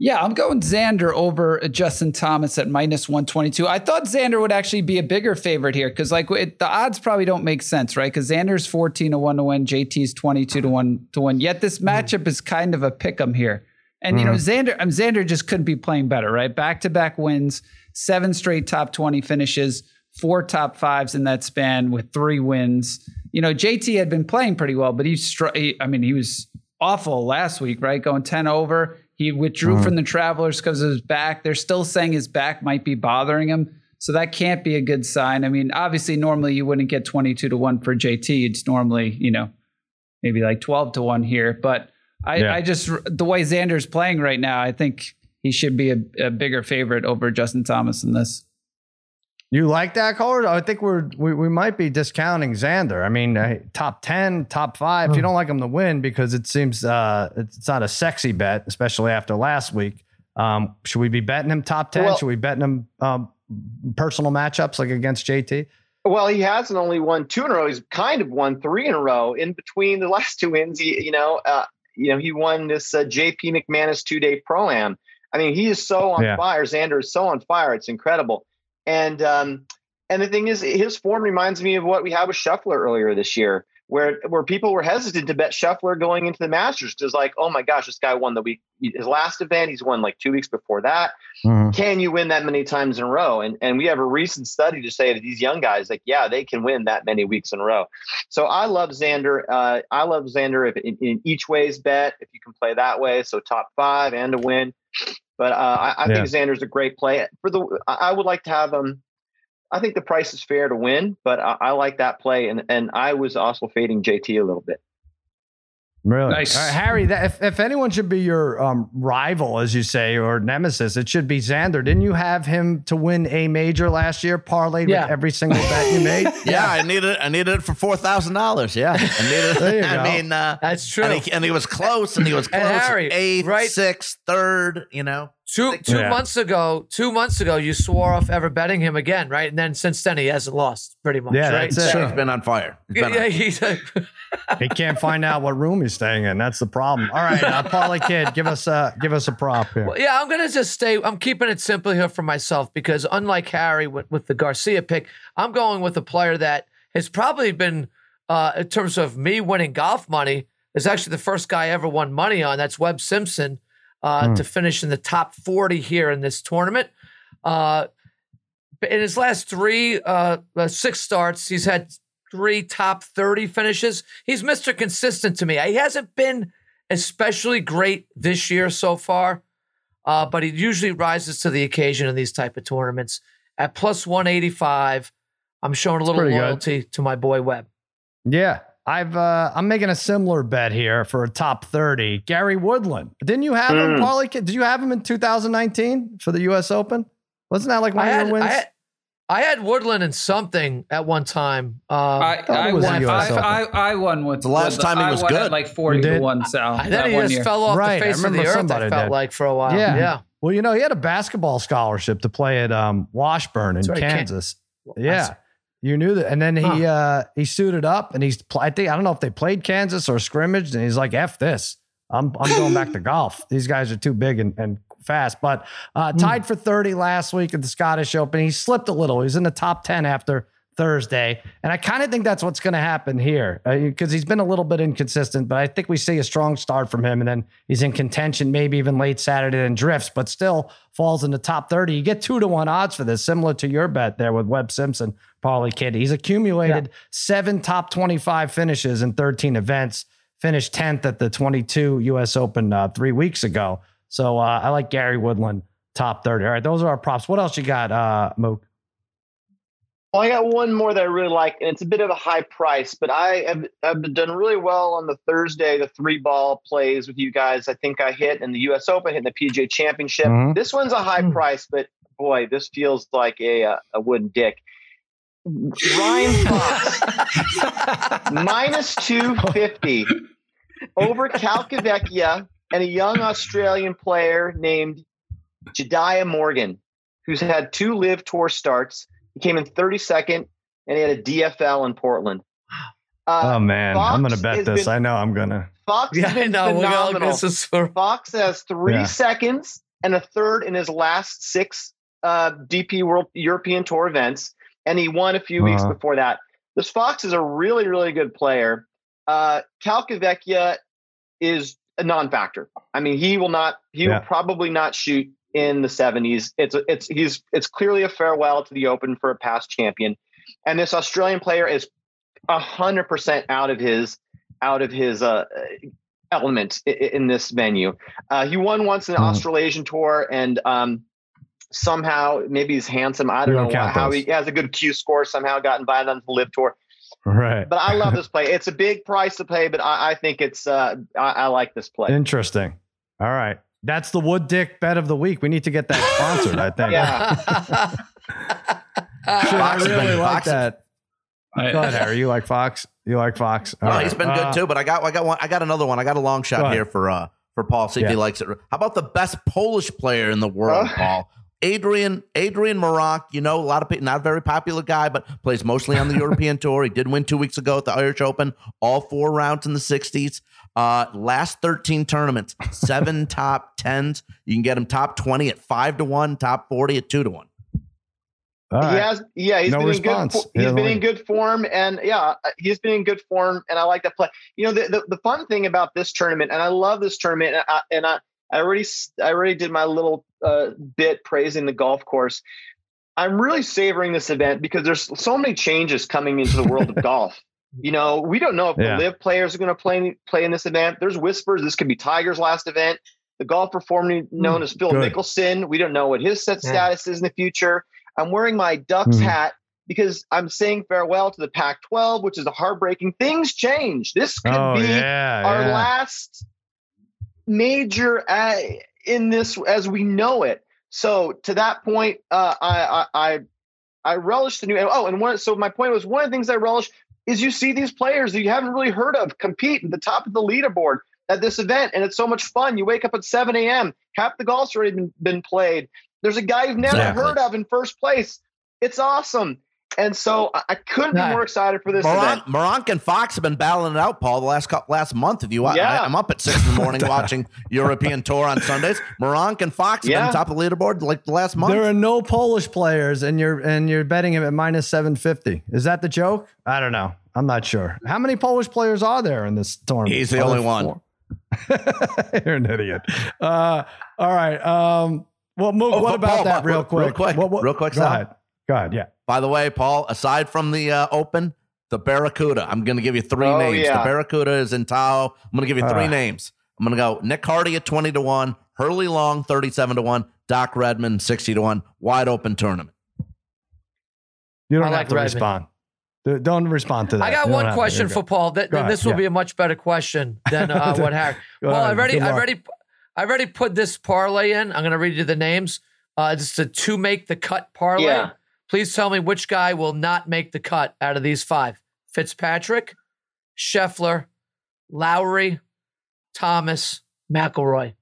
S4: Yeah, I'm going Xander over Justin Thomas at minus 122. I thought Xander would actually be a bigger favorite here because, like, it, the odds probably don't make sense, right? Because Xander's 14 to 1 to win, JT's 22 to 1 to win. Yet this matchup is kind of a pick 'em here. And, you know, Xander, um, Xander just couldn't be playing better, right? Back to back wins, seven straight top 20 finishes, four top fives in that span with three wins. You know, JT had been playing pretty well, but he's, str- he, I mean, he was awful last week, right? Going 10 over. He withdrew uh-huh. from the Travelers because of his back. They're still saying his back might be bothering him. So that can't be a good sign. I mean, obviously, normally you wouldn't get 22 to 1 for JT. It's normally, you know, maybe like 12 to 1 here. But I,
S1: Yeah.
S4: I just, the way Xander's playing right now, I think he should be a, a bigger favorite over Justin Thomas in this.
S1: You like that card? I think we're we, we might be discounting Xander. I mean, uh, top ten, top five. If you don't like him to win, because it seems uh, it's it's not a sexy bet, especially after last week. Um, should we be betting him top ten?
S5: Well-
S1: should we betting him um, personal matchups like against JT?
S5: Well, he hasn't only won two in a row. He's kind of won three in a row. In between the last two wins, he, you know, uh, you know, he won this uh, JP McManus two day pro am. I mean, he is so on
S1: Yeah.
S5: fire. Xander is so on fire. It's incredible. And um, and the thing is, his form reminds me of what we had with Scheffler earlier this year, where where people were hesitant to bet Scheffler going into the Masters because, like, oh my gosh, this guy won the week his last event. He's won like two weeks before that can you win that many times in a row? And and we have a recent study to say that these young guys, like, yeah, they can win that many weeks in a row. So I love Xander. Uh, I love Xander if in, in each ways bet if you can play that way. So top five and to win. But uh, I, I think Xander's a great play for the. I I would like to have him. I think the price is fair to win, but I, I like that play, and and I was also fading JT a little bit.
S1: Really?
S4: Nice.
S1: All right, Harry, that, if, if anyone should be your um, rival, as you say, or nemesis, it should be Xander. Didn't you have him to win a major last year, parlayed
S2: Yeah.
S1: with every single bet you made?
S3: Yeah, I needed I needed it for four thousand dollars. Yeah, I needed.
S1: There you
S3: I
S1: go.
S3: mean, uh,
S2: That's true.
S3: and he, and he was close, and he was close.
S2: And Harry,
S3: eighth,
S2: right?
S3: sixth, third. You know,
S2: Two two
S1: Yeah.
S2: months ago, two months ago, you swore off ever betting him again, right? And then since then, he hasn't lost pretty much,
S1: Yeah,
S2: right?
S1: that's it.
S3: he's been on fire. He's been
S2: Yeah,
S3: on-
S2: he's
S1: he can't find out what room he's staying in. That's the problem. All right, uh, Parlay Kid, give us a give us a prop here.
S2: Well, yeah, I'm gonna just stay. I'm keeping it simple here for myself because unlike Harry with, with the Garcia pick, I'm going with a player that has probably been, uh, in terms of me winning golf money, is actually the first guy I ever won money on. That's Webb Simpson uh, to finish in the top 40 here in this tournament. Uh, in his last three, uh, uh, six starts, he's had three top 30 finishes. He's Mr. Consistent to me. He hasn't been especially great this year so far, uh, but he usually rises to the occasion in these type of tournaments. At plus 185, I'm showing a little
S1: pretty good.
S2: loyalty to my boy Webb.
S1: Yeah. I've uh, I'm making a similar bet here for a top 30. Gary Woodland. Didn't you have him,
S5: Mm.
S1: Parlay Kid? Did you have him in 2019 for the US Open? Wasn't that like one
S2: I
S1: of
S2: had,
S1: your wins?
S2: I, had, I had Woodland in something at one time. Um,
S4: I,
S1: thought
S4: I,
S1: it
S4: won,
S1: the
S4: I, I, I won with
S3: The last
S4: with-
S3: time he
S4: I
S3: was
S4: won at
S3: good.
S4: like 40 to
S1: did?
S4: 1. So
S2: and
S4: that
S2: then he
S4: one
S2: just
S4: year.
S2: fell off
S1: Right,
S2: the
S1: I
S2: face of the
S1: remember
S2: earth. I felt
S1: did.
S2: like for a while.
S1: Yeah.
S2: yeah.
S1: well, you know, he had a basketball scholarship to play at um, Washburn in
S2: That's right, Can-
S1: Kansas.
S2: I
S1: Yeah. You knew that. And then he
S2: Huh.
S1: uh he suited up and he's I think I don't know if they played Kansas or scrimmaged and he's like, F this. I'm I'm going back to golf. These guys are too big and, and fast. But uh
S2: Hmm.
S1: tied for 30 last week at the Scottish Open. He slipped a little. He's in the top 10 after Thursday. And I kind of think that's what's going to happen here because uh, he's been a little bit inconsistent, but I think we see a strong start from him. And then he's in contention, maybe even late Saturday and drifts, but still falls in the top 30. You get two to one odds for this, similar to your bet there with Webb Simpson, Parlay Kid. He's accumulated yeah. seven top 25 finishes in 13 events, finished 10th at the 22 US Open uh, three weeks ago. So uh, I like Gary Woodland top 30. All right, those are our props. What else you got, uh, Mook?
S5: Well, I got one more that I really like, and it's a bit of a high price, but I have I've done really well on the Thursday, the three ball plays with you guys. I think I hit in the U.S. Open, hit in the PGA Championship. Mm-hmm. This one's a high mm-hmm. price, but boy, this feels like a uh, a wooden dick. Ryan Fox minus two fifty over Calcavecchia and a young Australian player named Jediah Morgan, who's had two LIV tour starts. He came in 32nd, and he had a DFL in Portland.
S1: Uh, oh man, Fox I'm gonna bet this. Been, I know I'm gonna.
S5: Fox yeah, has know, phenomenal. For- Fox has three yeah. seconds and a third in his last six uh, DP World European Tour events, and he won a few uh-huh. weeks before that. This Fox is a really, really good player. Uh, Calcavecchia is a non-factor. I mean, he will not. He yeah. will probably not shoot in the 70s. It's it's he's it's clearly a farewell to the Open for a past champion, and this Australian player is hundred percent out of his out of his uh, element in, in this venue. Uh, he won once in the mm. Australasian tour, and um, somehow maybe he's handsome. I don't know how he has a good Q score. Somehow got invited on the LIV tour.
S1: Right.
S5: But I love this play. It's a big price to pay, but I, I think it's uh, I, I like this play.
S1: Interesting. All right. That's the wood dick bet of the week. We need to get that sponsored, I think.
S5: Yeah.
S1: Shit, I really like that. Go ahead, Harry. You like Fox? You like Fox?
S3: All no, right. he's been good uh, too. But I got, I got one. I got another one. I got a long shot here for uh for Paul. See yeah. if he likes it. How about the best Polish player in the world, uh, Paul? Adrian Adrian Meronk, you know, a lot of people, not a very popular guy, but plays mostly on the European tour. He did win two weeks ago at the Irish Open, all four rounds in the 60s. Uh, last 13 tournaments, seven top tens. You can get him top 20 at five to one, top 40 at two to one.
S5: All He has, yeah, he's no been response. in good. He's been in good form, and yeah, he's been in good form, and I like that play. You know, the, the, the fun thing about this tournament, and I love this tournament, and I, and I, I already I already did my little uh, bit praising the golf course. I'm really savoring this event because there's so many changes coming into the world of golf. You know, we don't know if yeah. the LIV players are going to play play in this event. There's whispers this could be Tiger's last event. The golfer formerly known mm, as Phil good. Mickelson, we don't know what his set status yeah. is in the future. I'm wearing my Ducks mm. hat because I'm saying farewell to the Pac-12, which is a heartbreaking. Things change. This could oh, be yeah, our last major uh, in this as we know it. So to that point, uh, I, I I relish the new. Oh, and one. So my point was one of the things I relish is you see these players that you haven't really heard of compete at the top of the leaderboard at this event, and it's so much fun. You wake up at 7 a.m. Half the golf's already been, been played. There's a guy you've never exactly. heard of in first place. It's awesome. And so I couldn't be more excited for this Moron, event.
S3: Meronk and Fox have been battling it out, Paul, the last couple, last month. If you watch, yeah. I, am up at six in the morning watching European Tour on Sundays. Meronk and Fox have yeah. been top of the leaderboard like the last month.
S1: There are no Polish players, and you're and you're betting him at minus seven fifty. Is that the joke? I don't know. I'm not sure. How many Polish players are there in this tournament?
S3: He's the only one.
S1: you're an idiot. Uh, all right. Um, well, Mook, oh, what about Paul, that, real quick?
S3: Real quick.
S1: What, what,
S3: real quick.
S1: Go ahead. Go ahead. Yeah.
S3: By the way, Paul, aside from the uh, Open, the Barracuda, I'm going to give you three oh, names. Yeah. The Barracuda is in Tahoe. I'm going to give you three uh. names. I'm going to go Nick Hardy at 20 to 1, Hurly Long 37 to 1, Doc Redman 60 to 1, wide open tournament.
S1: You don't I have like to Redman. respond. Don't respond to that.
S2: I got one question for Paul. That, this will yeah. be a much better question than uh, what Harry. Well, I already, I already, I already put this parlay in. I'm going to read you the names. Uh, it's a to make the cut parlay. Yeah. Please tell me which guy will not make the cut out of these five Fitzpatrick, Scheffler, Lowry, Thomas, McIlroy.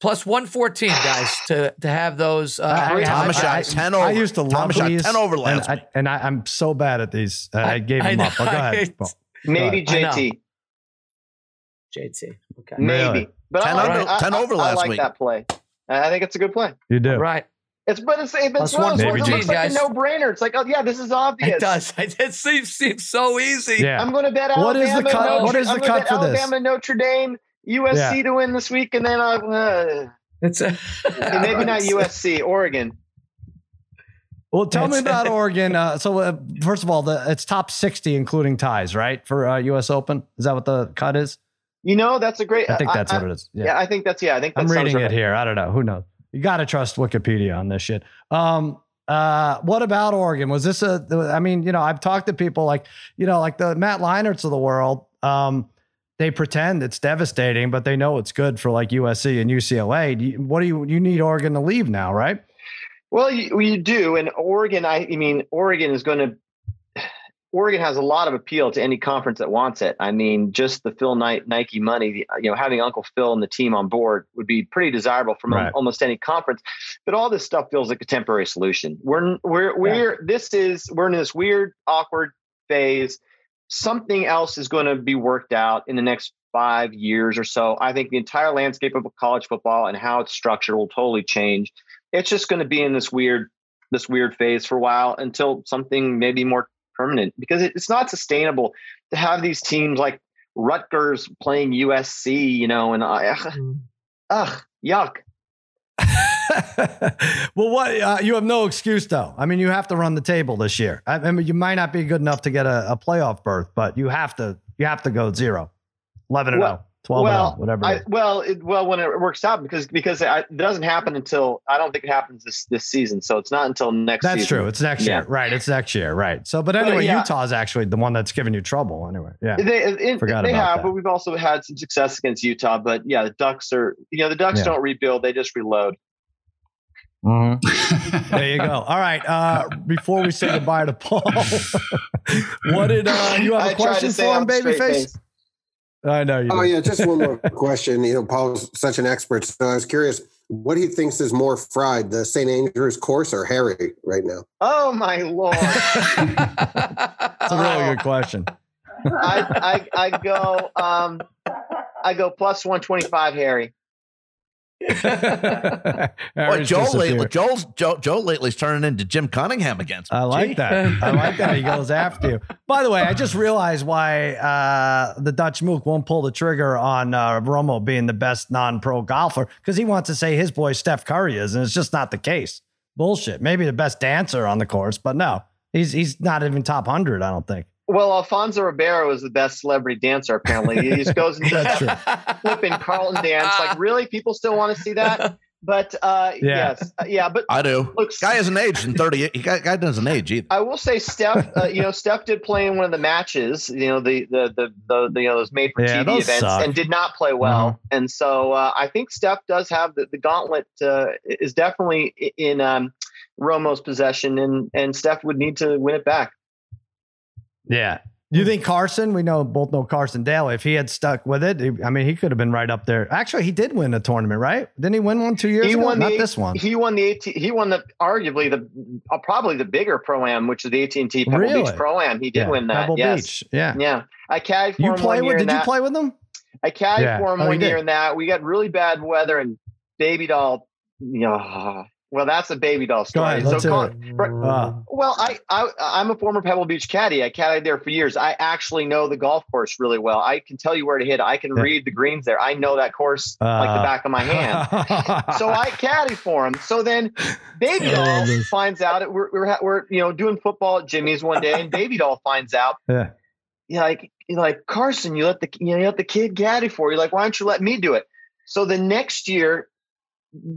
S2: Plus 114, guys, to, to have those. Uh,
S3: I, Thomas I, shot 10 over. I
S1: used to love
S3: Thomas
S1: these.
S3: Shot 10 over last
S1: and, I, and I, am so bad at these. Uh, I, gave them up. Oh, go ahead.
S5: Maybe JT.
S2: JT. Okay.
S5: Maybe. But
S3: 10,
S5: I,
S3: over, 10 over last
S5: I like
S3: week.
S5: that play. I think it's a good play.
S1: You do.
S2: Right.
S5: It's but it's, it's
S2: Plus
S5: one of those
S2: one
S5: ones looks like a
S2: guys.
S5: no brainer. It's like, oh yeah, this is obvious.
S2: It does. It seems, seems so easy.
S1: Yeah.
S5: I'm going to bet Alabama.
S1: What is the cut-
S5: Notre,
S1: what is
S5: I'm
S1: the
S5: gonna
S1: cut
S5: bet
S1: for this?
S5: Alabama, Notre Dame, USC
S1: Yeah.
S5: to win this week, and then I uh,
S2: It's a,
S5: and maybe not USC, Oregon.
S1: Well, tell me about Oregon. Uh, so, uh, first of all, the, it's top 60, including ties, right? For uh, U.S. Open. Is that what the cut is?
S5: You know, that's a great.
S1: I think that's what it is.
S5: Yeah. I think that's yeah. I think
S1: I'm
S5: that sounds
S1: reading
S5: right.
S1: it here. I don't know. Who knows? You got to trust Wikipedia on this shit. Um, uh, what about Oregon? Was this a? I mean, you know, I've talked to people like, you know, like the Matt Leinerts of the world. Um, they pretend it's devastating, but they know it's good for like USC and UCLA. What do you? You need Oregon to leave now, right?
S5: Well, you, you do, and Oregon. I, I mean, Oregon is going to. Oregon has a lot of appeal to any conference that wants it. I mean, just the Phil Knight Nike money, you know, having Uncle Phil and the team on board would be pretty desirable from
S1: Right.
S5: almost any conference. But all this stuff feels like a temporary solution. We're we're we're this is we're in this weird, awkward phase. Something else is going to be worked out in the next five years or so. I think the entire landscape of college football and how it's structured will totally change. It's just going to be in this weird this weird phase for a while until something maybe more permanent because it's not sustainable to have these teams like Rutgers playing USC, you know, and I, ugh, ugh, yuck.
S1: well, what uh, you have no excuse though. I mean, you have to run the table this year. I, I mean, you might not be good enough to get a, a playoff berth, but you have to. You have to go zero, 11 and
S5: Well-
S1: 0, 12 and
S5: well,
S1: 0, whatever.
S5: I, well, it, well, when it works out because because I, it doesn't happen until I don't think it happens this this season, so it's not until next.
S1: That's
S5: season.
S1: true. It's next
S5: Yeah.
S1: year, right? It's next year, right? So, but anyway,
S5: yeah.
S1: Utah's actually the one that's giving you trouble. Anyway, yeah.
S5: They, it,
S1: Forgot
S5: they
S1: about
S5: have,
S1: that.
S5: but we've also had some success against Utah. But yeah, the Ducks are, you know, the Ducks
S1: Yeah.
S5: don't rebuild; they just reload.
S1: There you go. All right. Uh, before we say goodbye to Paul, what did uh, you have
S5: I
S1: a
S5: tried to
S1: question for him,
S5: I'm
S1: babyface?
S5: Faced.
S1: I know you.
S6: Oh
S1: do.
S6: yeah, just one more question. You know, Paul's such an expert, so I was curious. What he thinks is more fried, the St. Andrews course or Harry right now?
S5: Oh my lord!
S1: That's a really good question.
S5: I, I I go um I go plus one twenty five Harry.
S3: Boy,
S1: Aaron's
S3: Joe lately,
S1: disappeared.
S3: Joel's Joe, Joe lately's turning into Jim Cunningham against me.
S1: I like
S3: Gee.
S1: that. I like that. He goes after you. By the way, I just realized why uh, the Dutch Mook won't pull the trigger on uh, Romo being the best non-pro golfer because he wants to say his boy Steph Curry is, and it's just not the case. Bullshit. Maybe the best dancer on the course, but no, he's he's not even top hundred. I don't think.
S5: Well, Alfonso Ribeiro is the best celebrity dancer. Apparently, he just goes into
S1: That's
S5: that flipping Carlton dance. Like, really, people still want to see that? But uh,
S1: Yeah.
S5: yes, Uh, yeah. But
S3: I do.
S5: look,
S3: Guy hasn't aged in 30. He guy, guy doesn't age either.
S5: I will say, Steph. Uh, you know, Steph did play in one of the matches. You know, the the the, the, the you know those made for
S1: Yeah,
S5: TV events,
S1: suck.
S5: and did not play well.
S1: Uh-huh.
S5: And so uh, I think Steph does have the, the gauntlet. Uh, is definitely in um, Romo's possession, and and Steph would need to win it back.
S1: Yeah. You think Carson? We know both know Carson Daly. If he had stuck with it, he- I mean, he could have been right up there. Actually, he did win a tournament, right? Didn't he win one two years
S5: He
S1: ago?
S5: won
S1: Not
S5: the
S1: this one.
S5: He won the AT, he won the arguably the uh, probably the bigger pro am, which is the AT and T Pebble
S1: Really?
S5: Beach Pro Am. He did
S1: Yeah,
S5: win that.
S1: Pebble
S5: yes.
S1: Beach. Yeah.
S5: Yeah, I caddied for
S1: You
S5: him
S1: play
S5: one year
S1: with?
S5: in
S1: Did you
S5: that.
S1: play with them?
S5: I caddied
S1: Yeah.
S5: for him
S1: Oh, you
S5: one year
S1: did.
S5: in that. We got really bad weather and baby doll. You know, well, that's a baby doll
S1: Go
S5: story.
S1: ahead.
S5: So, Con-
S1: it. Uh,
S5: well, I, I I'm a former Pebble Beach caddy. I caddied there for years. I actually know the golf course really well. I can tell you where to hit. I can
S1: Yeah.
S5: read the greens there. I know that course like the
S1: Uh,
S5: back of my hand. so I caddy for him. So then Baby Doll finds out it, we're, we're, we're, you know, doing football at Jimmy's one day and Baby Doll finds out,
S1: yeah.
S5: you know, like, you're like Carson, you let the, you, know, you let the kid caddy for you. Like, why don't you let me do it? So the next year,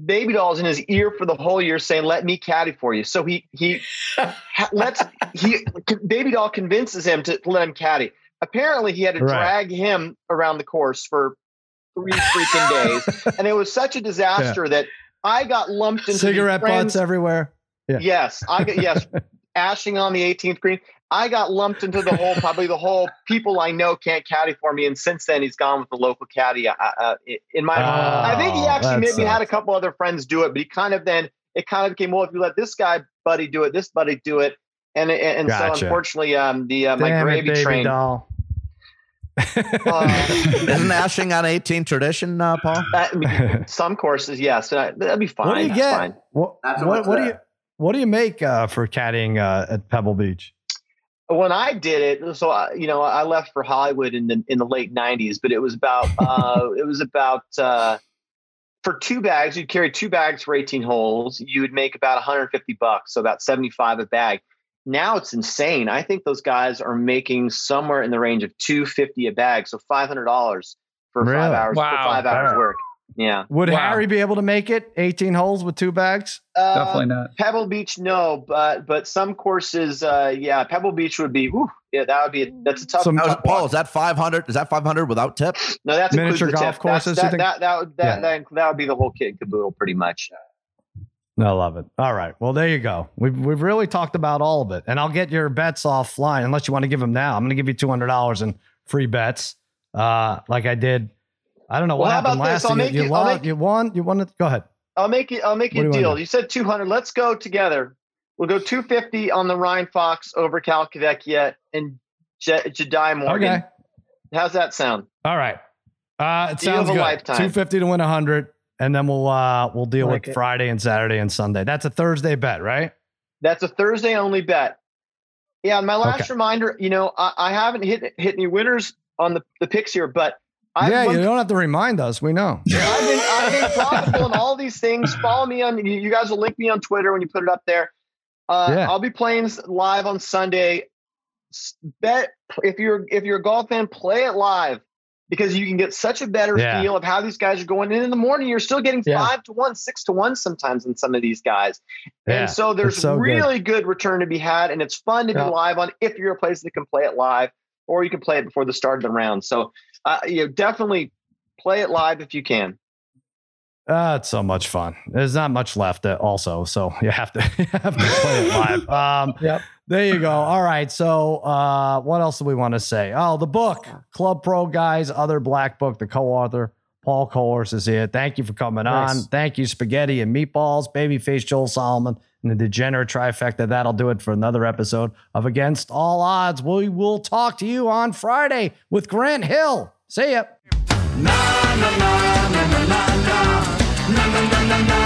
S5: Baby Doll's in his ear for the whole year saying, let me caddy for you. So he, he ha- lets, he, Baby Doll convinces him to let him caddy. Apparently he had to
S1: Right.
S5: drag him around the course for three freaking days and it was such a disaster that I got lumped into
S1: Cigarette butts everywhere. Yeah.
S5: Yes, I got yes, ashing on the 18th green. I got lumped into the whole probably the whole people I know can't caddy for me, and since then he's gone with the local caddy. Uh, uh, in my, I think he
S1: Oh,
S5: actually
S1: that
S5: maybe had a couple other friends do it, but he kind of then it kind of became well if you let this guy buddy do it, this buddy do it, and and, and
S1: Gotcha.
S5: so unfortunately, um, the uh, my
S1: Damn it,
S5: gravy
S1: baby
S5: train.
S1: doll.
S5: Uh,
S3: Isn't ashing on 18 tradition, uh, Paul?
S5: I mean, some courses, yes, that'd be fine.
S1: what do you
S5: That's
S1: get?
S5: fine.
S1: What,
S3: That's
S1: what,
S3: what's
S1: what do you what do you make uh, for caddying uh, at Pebble Beach?
S5: when I did it, so I, you know, I left for Hollywood in the in the late '90s, but it was about uh, it was about uh, for two bags. You'd carry two bags for 18 holes. You would make about 150 bucks, so about 75 a bag. Now it's insane. I think those guys are making somewhere in the range of 250 a bag, so 500 dollars for
S1: Really?
S5: five hours
S4: Wow.
S5: for five hours
S1: Wow.
S5: work. Yeah,
S1: Would
S4: Wow.
S1: Harry be able to make it 18 holes with two bags?
S5: Uh,
S4: Definitely not.
S5: Pebble Beach, no, but but some courses, uh, yeah, Pebble Beach would be. Whew, yeah, that would be. That's a tough.
S1: Some-
S5: tough
S3: Paul,
S5: walk.
S3: is that 500? Is that 500 without tip?
S5: No, that's includes
S1: Miniature
S5: the
S1: golf
S5: tip.
S1: courses,
S5: That's,
S1: you
S5: that,
S1: think?
S5: that, that, would, that,
S1: Yeah.
S5: that, that would be the whole kit and caboodle, pretty much.
S1: I love it. All right. Well, there you go. We've we've really talked about all of it, and I'll get your bets offline unless you want to give them now. I'm going to give you two hundred dollars in free bets, uh, like I did. I don't know what
S5: Well, how
S1: happened
S5: about this?
S1: last
S5: I'll
S1: year.
S5: make
S1: You,
S5: it-
S1: lost, you won. You won. It. Go ahead.
S5: I'll make it. I'll make you a
S1: do you
S5: deal. You said 200. Let's go together. We'll go 250 on the Ryan Fox over Calcavecchia and Je- Jedi Morgan.
S1: Okay.
S5: How's that sound?
S1: All right. Uh, it
S5: Deal
S1: sounds good.
S5: lifetime.
S1: Two fifty to win hundred, and then we'll uh we'll deal
S2: Like
S1: with
S2: it.
S1: Friday and Saturday and Sunday. That's a Thursday bet, right?
S5: That's a Thursday only bet. Yeah. My last
S1: Okay.
S5: reminder, you know, I, I haven't hit hit any winners on the, the picks here, but I've
S1: yeah,
S5: won
S1: you don't have to remind us. We know.
S5: I've been I've been profitable in all these things. Follow me on you you guys will link me on Twitter when you put it up there. Uh,
S1: Yeah.
S5: I'll be playing live on Sunday. Bet if you're if you're a golf fan, play it live because you can get such a better
S1: Yeah.
S5: feel of how these guys are going. And in the morning, you're still getting
S2: Yeah.
S5: five to one, six to one sometimes in some of these guys.
S1: Yeah,
S5: and so there's
S1: it's so good.
S5: really good. return to be had, and it's fun to
S2: Yeah.
S5: be live on if you're a place that can play it live, or you can play it before the start of the round. So uh, you know, definitely play it live if you can.
S1: Uh, it's so much fun. There's not much left uh, also, so you have to you have to play it live. Um,
S2: Yep.
S1: There you go. All right. So, uh, what else do we want to say? Oh, the book, Club Pro Guys, other black book. The co-author Paul Cohorst is here. Thank you for coming
S2: Nice.
S1: on. Thank you, Spaghetti and Meatballs, Babyface Joel Solomon, and the Degenerate Trifecta. That'll do it for another episode of Against All Odds. We will talk to you on Friday with Grant Hill. See ya.
S7: Na, na, na,